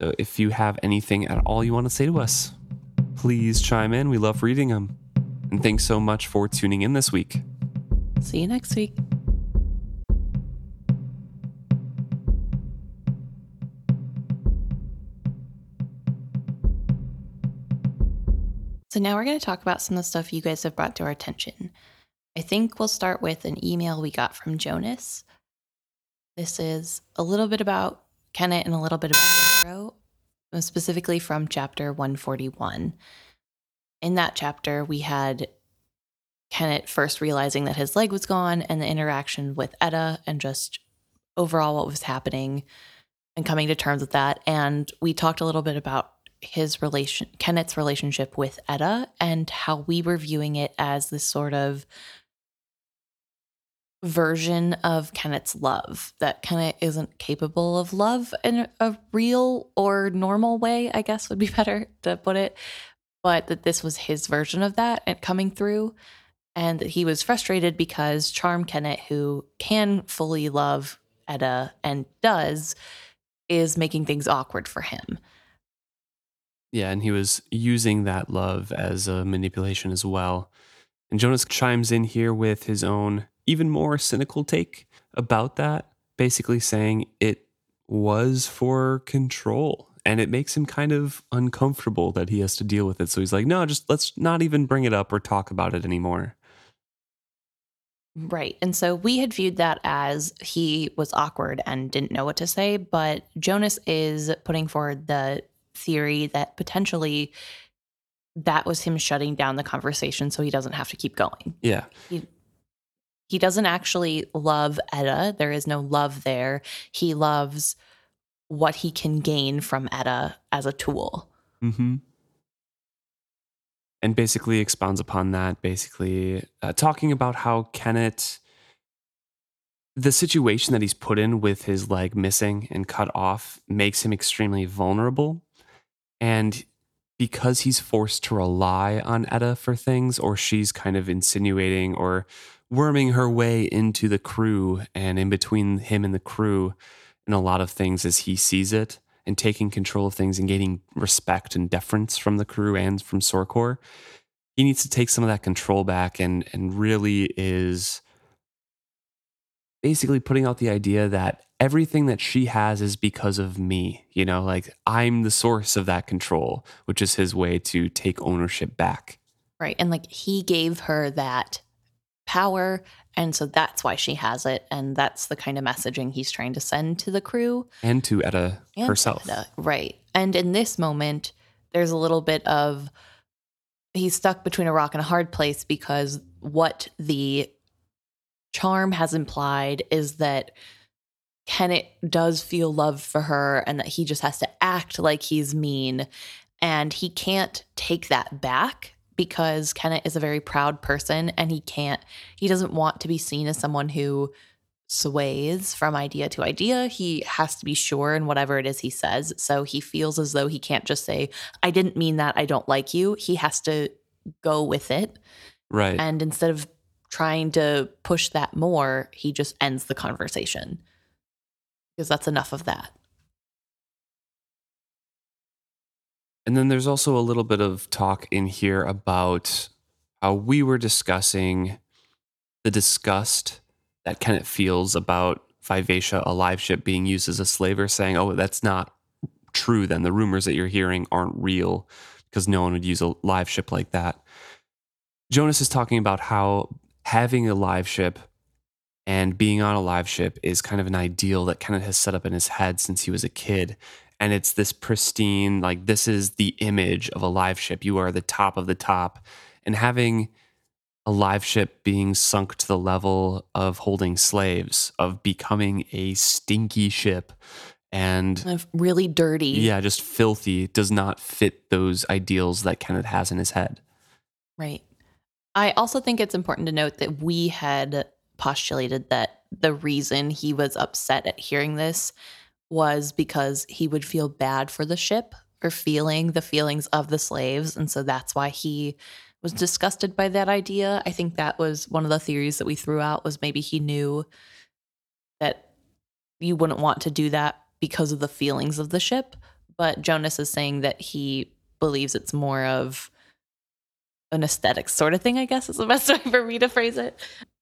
So if you have anything at all you want to say to us, please chime in. We love reading them. And thanks so much for tuning in this week. See you next week. So now we're going to talk about some of the stuff you guys have brought to our attention. I think we'll start with an email we got from Jonas. This is a little bit about Kennit and a little bit about Uh, specifically from chapter 141. In that chapter, we had Kennit first realizing that his leg was gone and the interaction with Etta and just overall what was happening and coming to terms with that. And we talked a little bit about his relation, Kennit's relationship with Etta and how we were viewing it as this sort of version of Kennit's love that Kennit isn't capable of love in a real or normal way, I guess would be <laughs> better to put it. But that this was his version of that and coming through and that he was frustrated because Charm Kennit, who can fully love Etta and does, is making things awkward for him. Yeah, and he was using that love as a manipulation as well. And Jonas chimes in here with his own, even more cynical take about that, basically saying it was for control. And it makes him kind of uncomfortable that he has to deal with it. So he's like, no, just let's not even bring it up or talk about it anymore. Right. And so we had viewed that as he was awkward and didn't know what to say, but Jonas is putting forward the theory that potentially that was him shutting down the conversation so he doesn't have to keep going. Yeah. He, he doesn't actually love Etta. There is no love there. He loves what he can gain from Etta as a tool. Mm-hmm and basically expounds upon that, basically uh, talking about how Kennit, the situation that he's put in with his leg missing and cut off, makes him extremely vulnerable. And because he's forced to rely on Etta for things, or she's kind of insinuating or worming her way into the crew and in between him and the crew and a lot of things as he sees it and taking control of things and gaining respect and deference from the crew and from Sorcor. He needs to take some of that control back and and really is basically putting out the idea that everything that she has is because of me. You know, like I'm the source of that control, which is his way to take ownership back. Right. And like he gave her that power. And so that's why she has it. And that's the kind of messaging he's trying to send to the crew and to Etta and herself. To Etta. Right. And in this moment, there's a little bit of he's stuck between a rock and a hard place because what the charm has implied is that Kennit does feel love for her and that he just has to act like he's mean. And he can't take that back because Kennit is a very proud person and he can't, he doesn't want to be seen as someone who sways from idea to idea. He has to be sure in whatever it is he says. So he feels as though he can't just say, I didn't mean that. I don't like you. He has to go with it. Right. And instead of trying to push that more, he just ends the conversation because that's enough of that. And then there's also a little bit of talk in here about how we were discussing the disgust that Kennit feels about Vivacia, a live ship, being used as a slaver, saying, oh, that's not true, then the rumors that you're hearing aren't real because no one would use a live ship like that. Jonas is talking about how having a live ship and being on a live ship is kind of an ideal that Kennit has set up in his head since he was a kid and it's this pristine like this is the image of a live ship. You are the top of the top. And having a live ship being sunk to the level of holding slaves of becoming a stinky ship and really dirty. Yeah just filthy does not fit those ideals that kennit has in his head. Right. I also think it's important to note that we had postulated that the reason he was upset at hearing this was because he would feel bad for the ship for feeling the feelings of the slaves. And so that's why he was disgusted by that idea. I think that was one of the theories that we threw out was maybe he knew that you wouldn't want to do that because of the feelings of the ship. But Jonas is saying that he believes it's more of an aesthetic sort of thing, I guess is the <laughs> best way for me to phrase it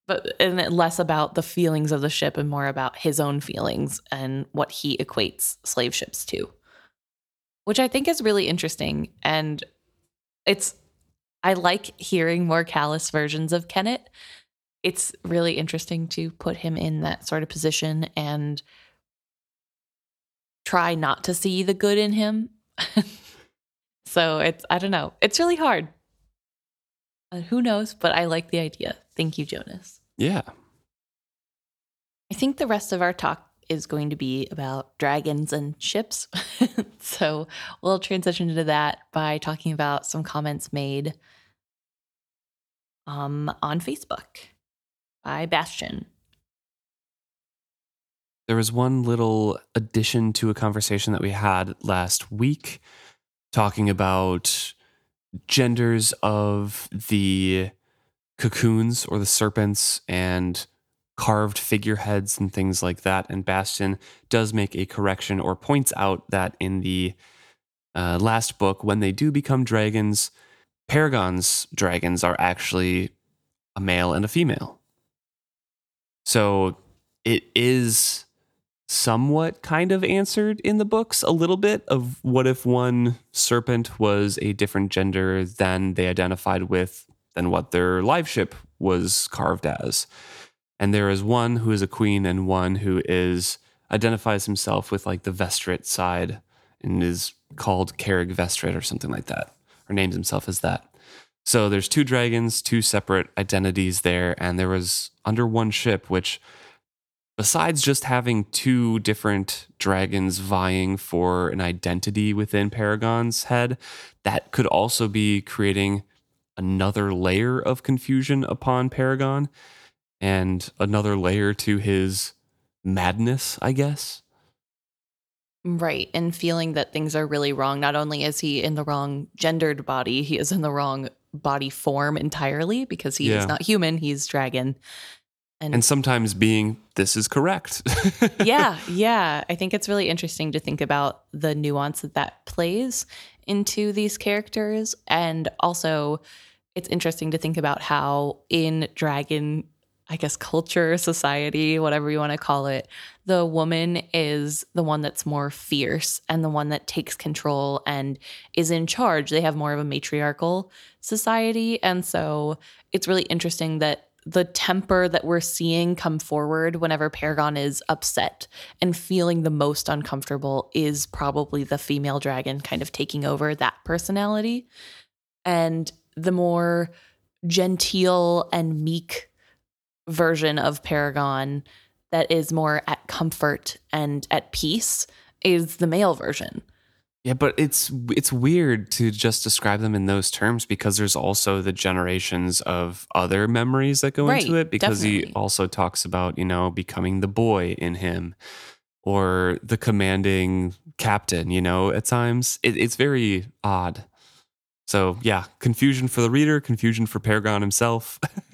but and less about the feelings of the ship and more about his own feelings and what he equates slave ships to which i think is really interesting and it's i like hearing more callous versions of kennit it's really interesting to put him in that sort of position and try not to see the good in him. <laughs> so it's, I don't know, it's really hard. Uh, who knows? But I like the idea. Thank you, Jonas. Yeah. I think the rest of our talk is going to be about dragons and ships. <laughs> so we'll transition into that by talking about some comments made um, on Facebook by Bastian. There was one little addition to a conversation that we had last week talking about genders of the cocoons or the serpents and carved figureheads and things like that. And Bastion does make a correction or points out that in the uh, last book, when they do become dragons, Paragon's dragons are actually a male and a female. So it is somewhat kind of answered in the books a little bit of what if one serpent was a different gender than they identified with than what their live ship was carved as. And there is one who is a queen and one who is identifies himself with like the Vestrit side and is called Carrig Vestrit or something like that, or names himself as that. So there's two dragons, two separate identities there, and there was under one ship, which besides just having two different dragons vying for an identity within Paragon's head, that could also be creating another layer of confusion upon Paragon and another layer to his madness, I guess. Right. And feeling that things are really wrong. Not only is he in the wrong gendered body, he is in the wrong body form entirely because he Yeah. is not human, he's dragon. And, And sometimes being this is correct. <laughs> yeah, yeah. I think it's really interesting to think about the nuance that that plays into these characters. And also, it's interesting to think about how in dragon, I guess, culture, society, whatever you want to call it, the woman is the one that's more fierce and the one that takes control and is in charge. They have more of a matriarchal society. And so it's really interesting that the temper that we're seeing come forward whenever Paragon is upset and feeling the most uncomfortable is probably the female dragon kind of taking over that personality. And the more genteel and meek version of Paragon that is more at comfort and at peace is the male version. Yeah, but it's it's weird to just describe them in those terms because there's also the generations of other memories that go into it because he also talks about, you know, becoming the boy in him or the commanding captain, you know, at times. It, it's very odd. So, yeah, confusion for the reader, confusion for Paragon himself. <laughs>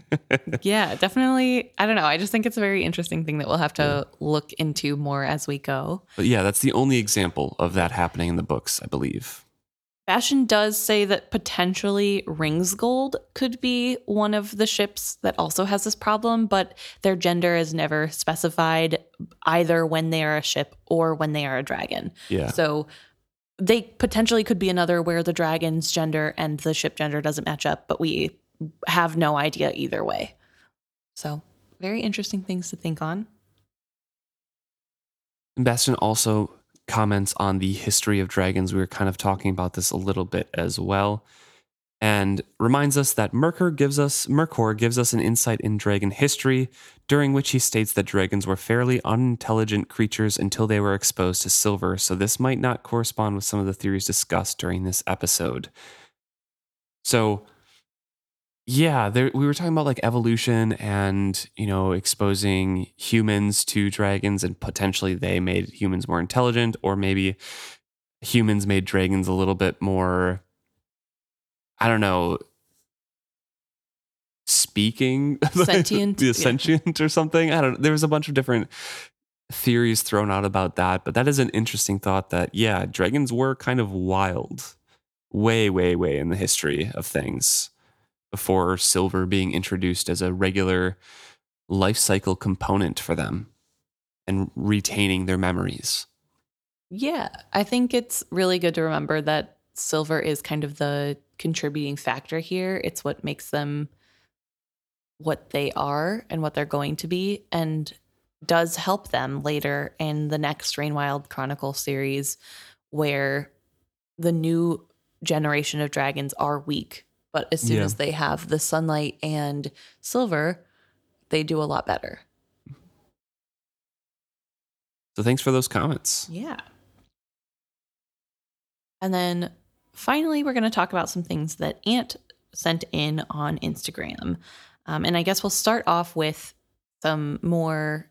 Yeah, definitely. I don't know. I just think it's a very interesting thing that we'll have to look into more as we go. but yeah, that's the only example of that happening in the books, I believe. Bastion does say that potentially Ringsgold could be one of the ships that also has this problem, but their gender is never specified either when they are a ship or when they are a dragon. Yeah. So they potentially could be another where the dragon's gender and the ship gender doesn't match up, but we have no idea either way. So, very interesting things to think on. Bastion also comments on the history of dragons. We were kind of talking about this a little bit as well. And reminds us that Merkur gives us Mercor gives us an insight in dragon history, during which he states that dragons were fairly unintelligent creatures until they were exposed to silver, so this might not correspond with some of the theories discussed during this episode. So yeah, there, we were talking about like evolution and, you know, exposing humans to dragons and potentially they made humans more intelligent, or maybe humans made dragons a little bit more, I don't know, speaking, <laughs> Sentient? yeah, Yeah. sentient or something. I don't know. There was a bunch of different theories thrown out about that, but that is an interesting thought that, yeah, dragons were kind of wild way, way, way in the history of things before silver being introduced as a regular life cycle component for them and retaining their memories. Yeah, I think it's really good to remember that silver is kind of the contributing factor here. It's what makes them what they are and what they're going to be and does help them later in the next Rainwild Chronicle series where the new generation of dragons are weak, but as soon Yeah. as they have the sunlight and silver, they do a lot better. So thanks for those comments. Yeah. And then finally, we're going to talk about some things that Ant sent in on Instagram. Um, and I guess we'll start off with some more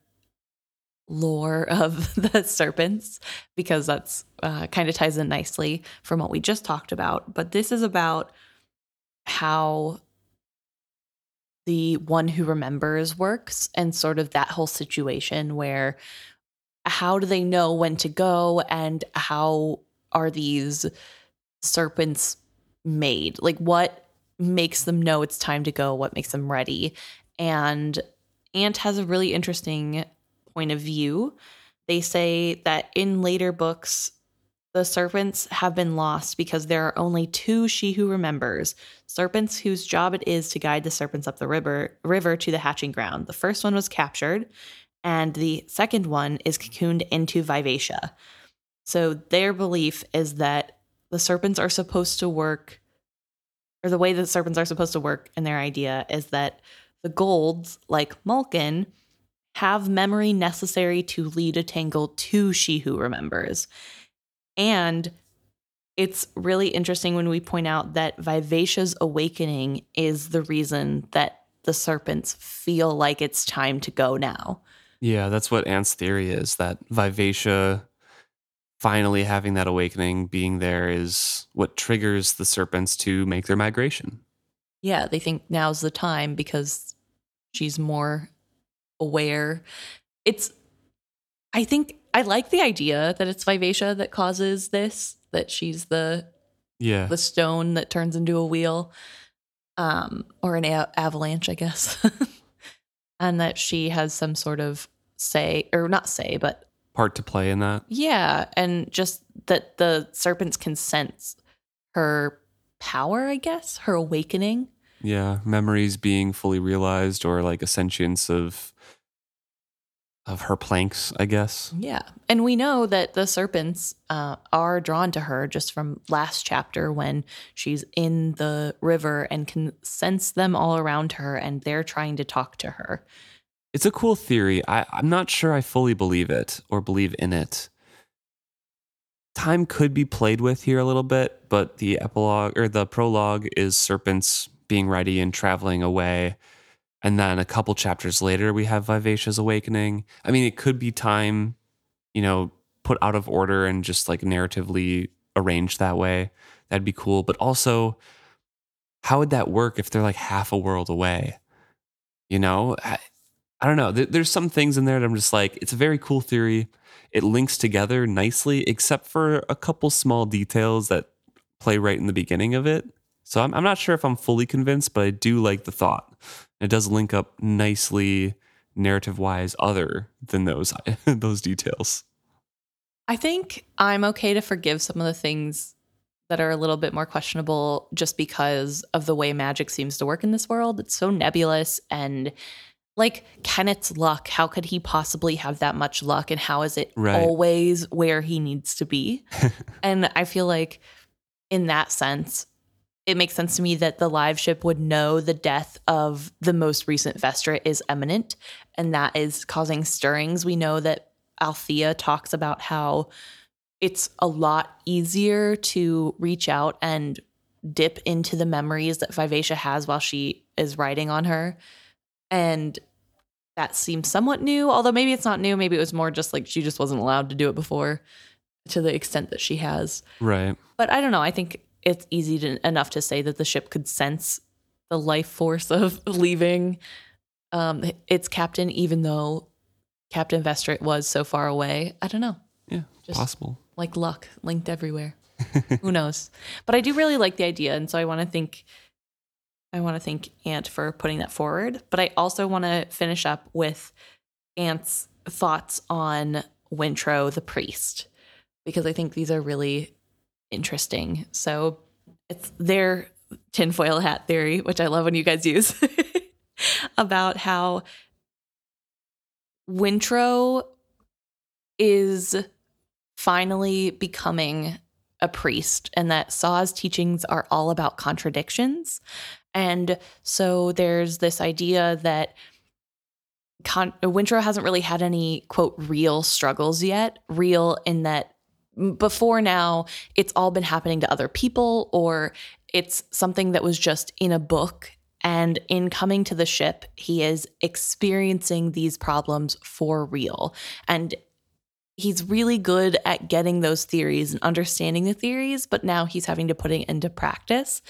lore <laughs> of the serpents because that's uh, kind of ties in nicely from what we just talked about. But this is about how the one who remembers works and sort of that whole situation where how do they know when to go and how are these serpents made? Like what makes them know it's time to go? What makes them ready? And ant has a really interesting point of view. They say that in later books the serpents have been lost because there are only two she who remembers serpents whose job it is to guide the serpents up the river river to the hatching ground the first one was captured and the second one is cocooned into Vivacia. So their belief is that the serpents are supposed to work, or the way that serpents are supposed to work, and their idea is that the golds, like Maulkin, have memory necessary to lead a tangle to She Who Remembers. And it's really interesting when we point out that Vivacia's awakening is the reason that the serpents feel like it's time to go now. Yeah, that's what Ant's theory is that Vivacia finally having that awakening, being there, is what triggers the serpents to make their migration. yeah, they think now's the time because she's more aware. It's, I think, I like the idea that it's Vivacia that causes this, that she's the Yeah. the stone that turns into a wheel, um, or an a- avalanche, I guess, <laughs> and that she has some sort of say, or not say, but Part to play in that. yeah, and just that the serpents can sense her power, I guess, her awakening. Yeah. Memories being fully realized or like a sentience of of her planks, I guess. Yeah. And we know that the serpents uh, are drawn to her just from last chapter when she's in the river and can sense them all around her and they're trying to talk to her. It's a cool theory. I, I'm not sure I fully believe it or believe in it. Time could be played with here a little bit, but the epilogue or the prologue is serpents being ready and traveling away. And then a couple chapters later, we have Vivacia's awakening. I mean, it could be time, you know, put out of order and just like narratively arranged that way. That'd be cool. But also, how would that work if they're like half a world away? You know, I, I don't know. There, there's some things in there that I'm just like, it's a very cool theory. It links together nicely, except for a couple small details that play right in the beginning of it. So I'm, I'm not sure if I'm fully convinced, but I do like the thought. It does link up nicely narrative wise, other than those <laughs> those details. I think I'm okay to forgive some of the things that are a little bit more questionable just because of the way magic seems to work in this world. It's so nebulous and like Kennit's luck, how could he possibly have that much luck and how is it Right. always where he needs to be? <laughs> and I feel like in that sense, it makes sense to me that the live ship would know the death of the most recent Vestrit is imminent, and that is causing stirrings. We know that Althea talks about how it's a lot easier to reach out and dip into the memories that Vivacia has while she is riding on her. And that seems somewhat new, although maybe it's not new. Maybe it was more just like she just wasn't allowed to do it before to the extent that she has. Right. But I don't know. I think it's easy to, enough to say that the ship could sense the life force of <laughs> leaving um, its captain, even though Captain Vestrit was so far away. I don't know. Yeah. Just- possible. Like luck linked everywhere. <laughs> Who knows? But I do really like the idea, and so I want to thank I want to thank Ant for putting that forward. But I also want to finish up with Ant's thoughts on Wintrow the priest because I think these are really interesting. So it's their tinfoil hat theory, which I love when you guys use. <laughs> about how Wintrow is finally becoming a priest and that Sa's teachings are all about contradictions. And so there's this idea that Con- Wintrow hasn't really had any quote real struggles yet, real in that before now it's all been happening to other people or it's something that was just in a book. And in coming to the ship he is experiencing these problems for real. And he's really good at getting those theories and understanding the theories but now he's having to put it into practice.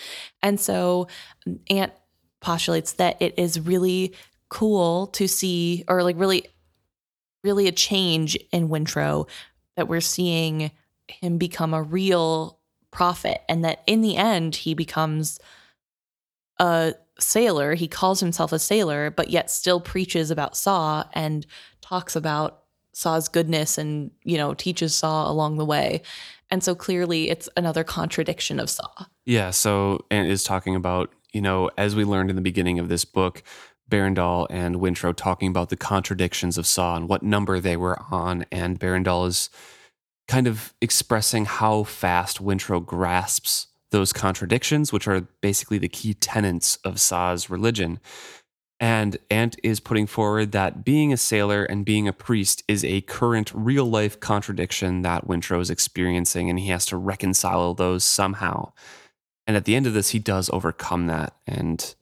And so um, ant postulates that it is really cool to see or like really really a change in wintrow that we're seeing him become a real prophet and that in the end he becomes a sailor. He calls himself a sailor but yet still preaches about Sa and talks about Sa's goodness and you know teaches Sa along the way. And so clearly it's another contradiction of Sa. Yeah so and is talking about you know as we learned in the beginning of this book Berandol and Wintrow talking about the contradictions of Sa and what number they were on. And Berandol is kind of expressing how fast Wintrow grasps those contradictions, which are basically the key tenets of Sa's religion. And Ant is putting forward that being a sailor and being a priest is a current real life contradiction that Wintrow is experiencing, and he has to reconcile those somehow. And at the end of this, he does overcome that. And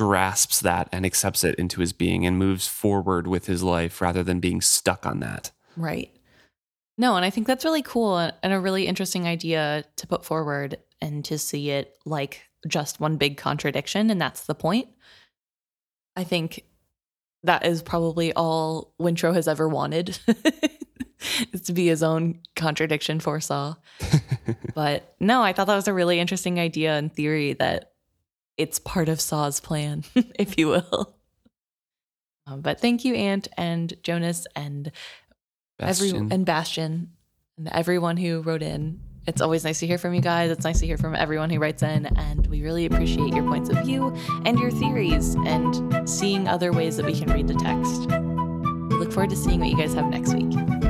grasps that and accepts it into his being and moves forward with his life rather than being stuck on that. Right. No, and I think that's really cool and a really interesting idea to put forward and to see it like just one big contradiction. And that's the point. I think that is probably all Wintrow has ever wanted <laughs> is to be his own contradiction for <laughs> but no, I thought that was a really interesting idea and theory that it's part of Sa's plan, <laughs> if you will. Um, but thank you, Ant and Jonas and Bastian. every and Bastian and everyone who wrote in. It's always nice to hear from you guys. It's nice to hear from everyone who writes in, and we really appreciate your points of view and your theories and seeing other ways that we can read the text. We look forward to seeing what you guys have next week.